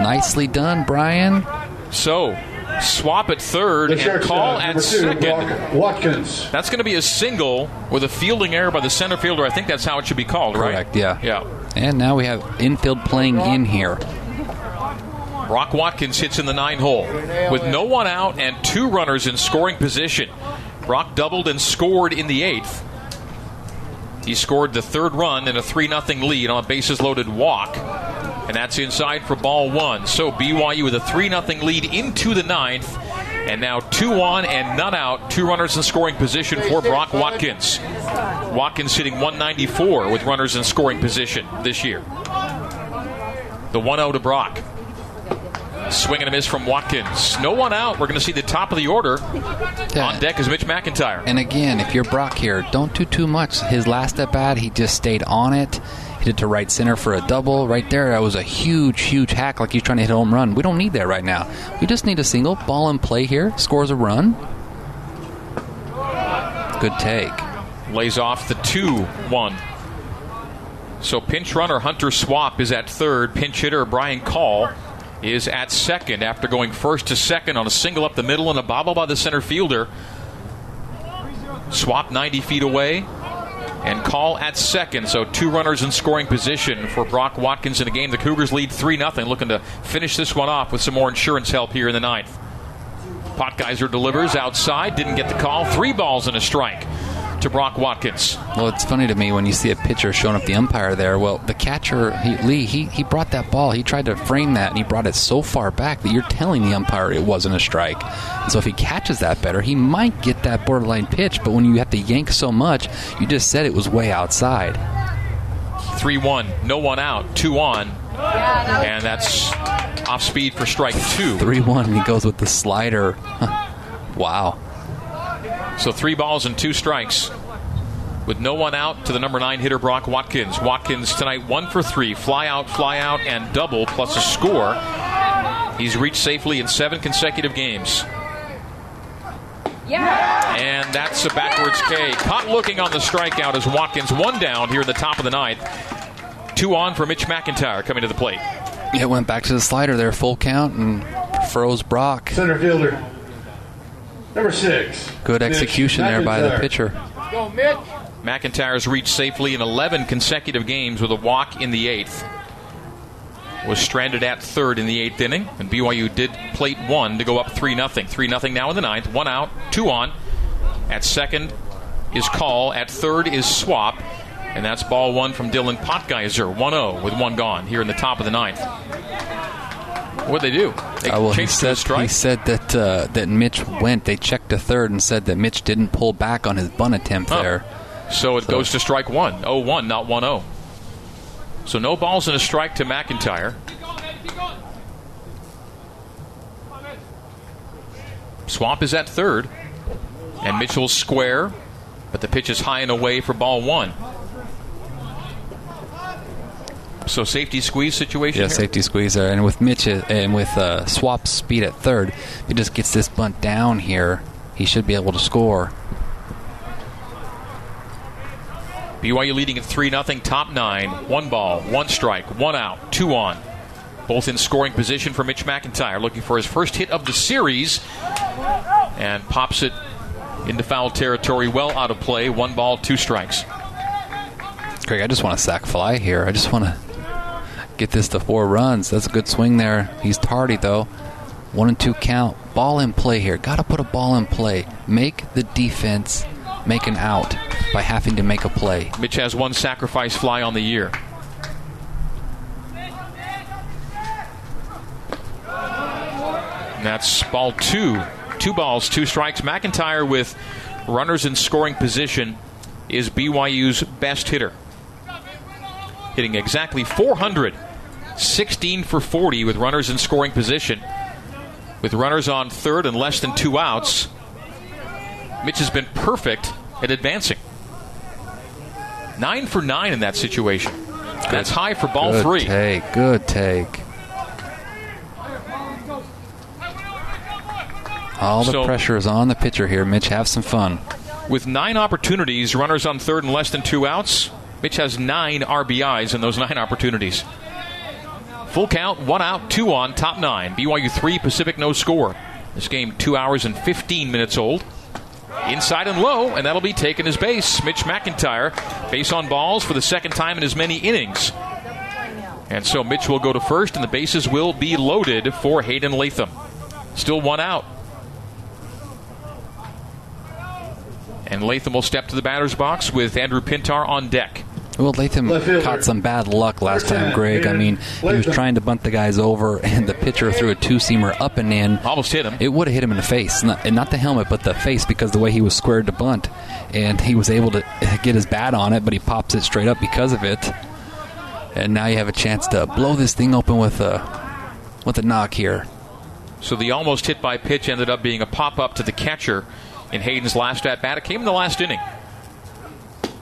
Nicely done, Brian. So, Swap at third The and Call number at two, second. Brock Watkins. That's going to be a single with a fielding error by the center fielder. I think that's how it should be called, right? Correct, yeah. Yeah. And now we have infield playing in here. Brock Watkins hits in the nine hole with no one out and two runners in scoring position. Brock doubled and scored in the eighth. He scored the third run in a 3 0 lead on a bases loaded walk. And that's inside for ball one. So BYU with a 3 0 lead into the ninth. And now two on and none out. Two runners in scoring position for Brock Watkins. Watkins hitting 194 with runners in scoring position this year. The 1 0 to Brock. Swing and a miss from Watkins. No one out. We're going to see the top of the order. On deck is Mitch McIntyre. And again, if you're Brock here, don't do too much. His last at bat, he just stayed on it. It to right center for a double. Right there, that was a huge, huge hack like he's trying to hit a home run. We don't need that right now. We just need a single ball in play here. Scores a run. Good take. Lays off the 2 1. So pinch runner Hunter Swap is at third. Pinch hitter Brian Call is at second after going first to second on a single up the middle and a bobble by the center fielder. Swap 90 feet away and Call at second. So two runners in scoring position for Brock Watkins in the game. The Cougars lead 3 0, looking to finish this one off with some more insurance help here in the ninth. Potgeiser delivers outside, didn't get the call. Three balls and a strike to Brock Watkins. Well, it's funny to me when you see a pitcher showing up the umpire there. Well, the catcher, he, Lee, he, he brought that ball. He tried to frame that, and he brought it so far back that you're telling the umpire it wasn't a strike. And so if he catches that better, he might get that borderline pitch. But when you have to yank so much, you just said it was way outside. 3 1, no one out, two on, and that's off speed for strike two. 3 1, he goes with the slider. [laughs] wow. So three balls and two strikes. With no one out to the number nine hitter, Brock Watkins. Watkins tonight one for three, fly out, fly out, and double, plus a score. He's reached safely in seven consecutive games. Yeah. And that's a backwards K. Caught looking on the strikeout as Watkins one down here in the top of the ninth. Two on for Mitch McIntyre coming to the plate. It went back to the slider there, full count, and froze Brock. Center fielder. Number six. Good Mitch execution there by the McIntyre. pitcher. Go, Mitch. McIntyre's reached safely in 11 consecutive games with a walk in the eighth. Was stranded at third in the eighth inning, and BYU did plate one to go up 3 0. 3 0 now in the ninth. One out, two on. At second is Call. At third is Swap. And that's ball one from Dylan Potgeiser. 1 0 with one gone here in the top of the ninth. What'd they do? They Uh, well, he a said he said that uh, that Mitch went. They checked to third and said that Mitch didn't pull back on his bunt attempt Huh. there. So it goes to strike one. 0 1, not 1 0. So no balls and a strike to McIntyre. Swap is at third. And Mitchell's square. But the pitch is high and away for ball one. So safety squeeze situation. Yeah, here? safety squeeze there, and with Mitch uh, and with uh, Swap's speed at third, if he just gets this bunt down here, he should be able to score. BYU leading at 3 0, top nine. One ball, one strike, one out, two on. Both in scoring position for Mitch McIntyre, looking for his first hit of the series. And pops it into foul territory, well out of play. One ball, two strikes. Greg, I just want a sack fly here. I just want to get this to four runs. That's a good swing there. He's tardy though. One and two count. Ball in play here. Got to put a ball in play. Make the defense make an out by having to make a play. Mitch has one sacrifice fly on the year. And that's ball two. Two balls, two strikes. McIntyre with runners in scoring position is BYU's best hitter. Hitting exactly 400. 16 for 40 with runners in scoring position. With runners on third and less than two outs, Mitch has been perfect at advancing. Nine for nine in that situation. That's high for ball good three. take. Good take. All the So- pressure is on the pitcher here. Mitch, have some fun. With nine opportunities, runners on third and less than two outs, Mitch has nine RBIs in those nine opportunities. Full count, one out, two on, top nine. BYU three, Pacific no score. This game two hours and 15 minutes old. Inside and low, and that'll be taken as base. Mitch McIntyre, base on balls for the second time in as many innings. And so Mitch will go to first, and the bases will be loaded for Hayden Latham. Still one out. And Latham will step to the batter's box with Andrew Pintar on deck. Well, Latham caught some bad luck last time, time, Greg. I mean, he was trying to bunt the guys over, and the pitcher threw a two seamer up and in. Almost hit him. It would have hit him in the face, not, and not the helmet, but the face because the way he was squared to bunt, and he was able to [laughs] get his bat on it, but he pops it straight up because of it. And now you have a chance to blow this thing open with a with a knock here. So the almost hit by pitch ended up being a pop up to the catcher in Hayden's last at bat. It came in the last inning.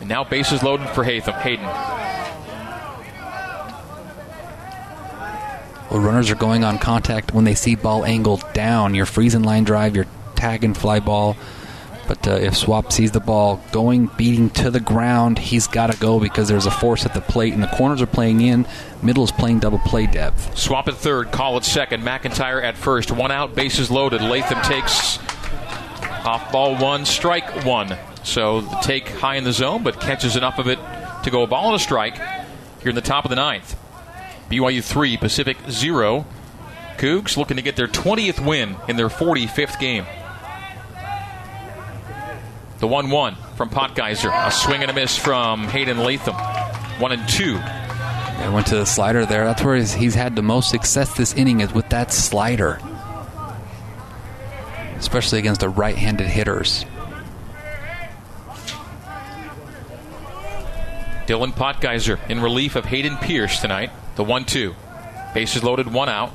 And now bases loaded for Haytham. Hayden. Well, runners are going on contact when they see ball angled down. You're freezing line drive, you're tagging fly ball. But uh, if Swap sees the ball going, beating to the ground, he's got to go because there's a force at the plate, and the corners are playing in. Middle is playing double play depth. Swap at third, call at second. McIntyre at first. One out, bases loaded. Latham takes off ball one, strike one. So the take high in the zone, but catches enough of it to go a ball and a strike here in the top of the ninth. BYU 3, Pacific 0. Cougs looking to get their 20th win in their 45th game. The 1 1 from Potgeiser. A swing and a miss from Hayden Latham. 1 and 2. I went to the slider there. That's where he's, he's had the most success this inning is with that slider, especially against the right-handed hitters. Dylan Potgeiser in relief of Hayden Pierce tonight. The 1 2. Bases loaded, one out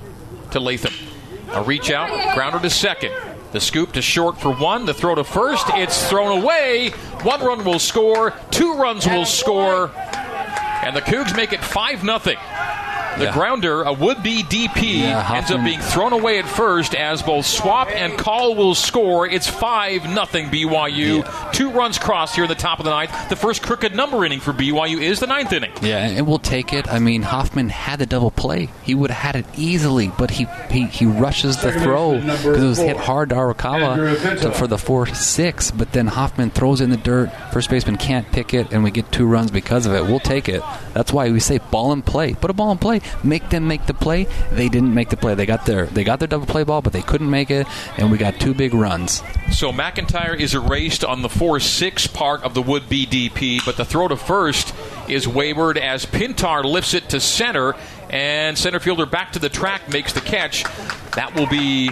to Latham. A reach out, grounder to second. The scoop to short for one. The throw to first. It's thrown away. One run will score. Two runs will score. And the Cougs make it 5 0. The Yeah. grounder, a would-be DP, Yeah, ends up being thrown away at first as both Swap and Call will score. It's 5 nothing BYU. Two runs crossed here in the top of the ninth. The first crooked number inning for BYU is the ninth inning. Yeah, and we'll take it. I mean, Hoffman had the double play. He would have had it easily, but he he, he rushes the throw because it was hit hard to Andrew Arakawa to, for the 4 6. But then Hoffman throws in the dirt. First baseman can't pick it, and we get two runs because of it. We'll take it. That's why we say ball and play. Put a ball in play. Make them make the play. They didn't make the play. They got their they got their double play ball, but they couldn't make it, and we got two big runs. So McIntyre is erased on the 4 6 part of the would be DP, but the throw to first is wayward as Pintar lifts it to center, and center fielder back to the track makes the catch. That will be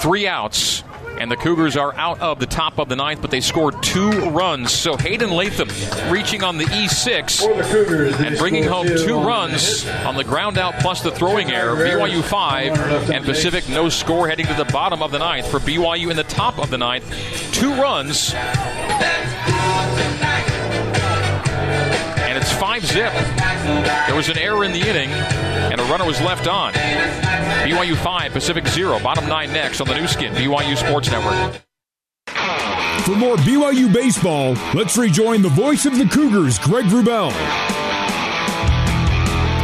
three outs. And the Cougars are out of the top of the ninth, but they scored two runs. So Hayden Latham reaching on the E6 Cougars, and bringing home two runs on the ground out plus the throwing error. BYU five and Pacific no score heading to the bottom of the ninth for BYU in the top of the ninth. Two runs. It's five zip. There was an error in the inning, and a runner was left on. BYU five, Pacific zero. Bottom nine next on the Nu Skin, BYU Sports Network. For more BYU baseball, let's rejoin the voice of the Cougars, Greg Wrubell.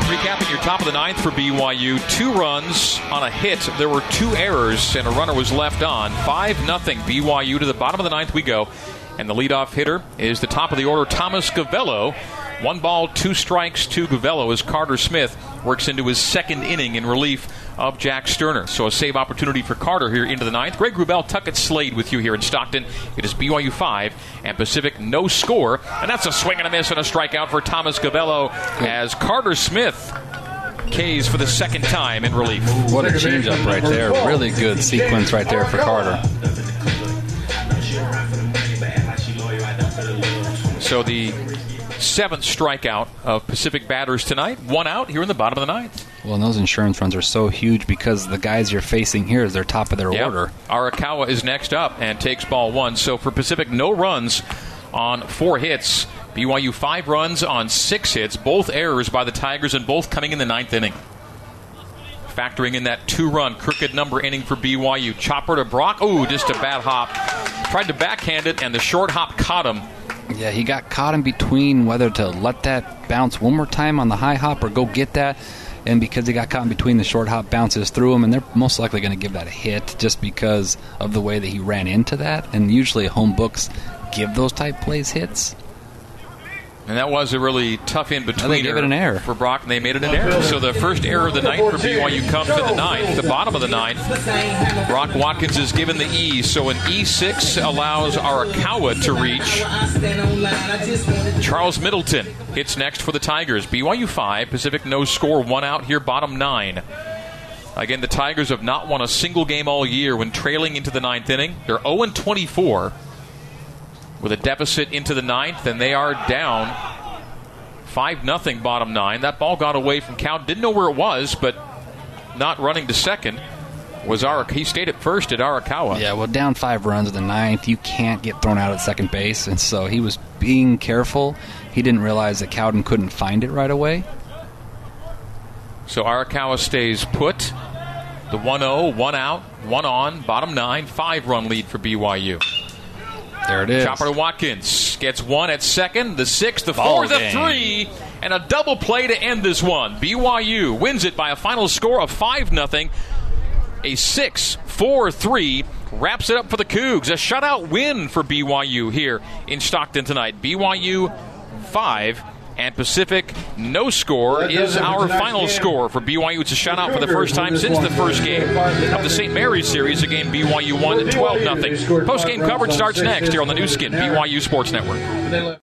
Recapping your top of the ninth for BYU, two runs on a hit. There were two errors, and a runner was left on. Five nothing BYU to the bottom of the ninth we go, and the leadoff hitter is the top of the order, Thomas Gavello. One ball, two strikes to Gavello as Carter Smith works into his second inning in relief of Jack Sterner. So a save opportunity for Carter here into the ninth. Greg Wrubell, Tuckett Slade with you here in Stockton. It is BYU five and Pacific no score, and that's a swing and a miss and a strikeout for Thomas Gavello as Carter Smith K's for the second time in relief. What a changeup right there. Really good sequence right there for Carter. So the seventh strikeout of Pacific batters tonight. One out here in the bottom of the ninth. Well, and those insurance runs are so huge because the guys you're facing here is their top of their Yep. order. Arakawa is next up and takes ball one. So for Pacific, no runs on four hits. BYU five runs on six hits, both errors by the Tigers and both coming in the ninth inning. Factoring in that two run crooked number inning for BYU. Chopper to Brock. Ooh, just a bad hop. Tried to backhand it, and the short hop caught him. Yeah, he got caught in between whether to let that bounce one more time on the high hop or go get that. And because he got caught in between, the short hop bounces through him, and they're most likely going to give that a hit just because of the way that he ran into that. And usually, home books give those type plays hits. And that was a really tough in between. they gave it an error. for Brock, and they made it an error. So the first error of the night for BYU comes in the ninth, the bottom of the ninth. Brock Watkins is given the E, so an E6 allows Arakawa to reach. Charles Middleton hits next for the Tigers. BYU five, Pacific no score, one out here, bottom nine. Again, the Tigers have not won a single game all year when trailing into the ninth inning. They're 0 24 with a deficit into the ninth, and they are down five nothing bottom nine. That ball got away from count. Didn't know where it was, but not running to second was Arak. He stayed at first at Arakawa. Yeah, well, down five runs in the ninth, you can't get thrown out at second base, and so he was being careful. He didn't realize that Cowden couldn't find it right away. So Arakawa stays put. The 1 0, one out, one on, bottom nine, five run lead for BYU. There it is. Chopper to Watkins gets one at second, the six, the Ball four, the game. three, and a double play to end this one. BYU wins it by a final score of 5 0. A 6 4 3 wraps it up for the Cougs. A shutout win for BYU here in Stockton tonight. BYU 5 and Pacific no score is our final score for BYU. It's a shutout for the first time since the first game of the St. Mary's series, a game BYU won 12 0. Post game coverage starts next here on the Nu Skin, BYU Sports Network.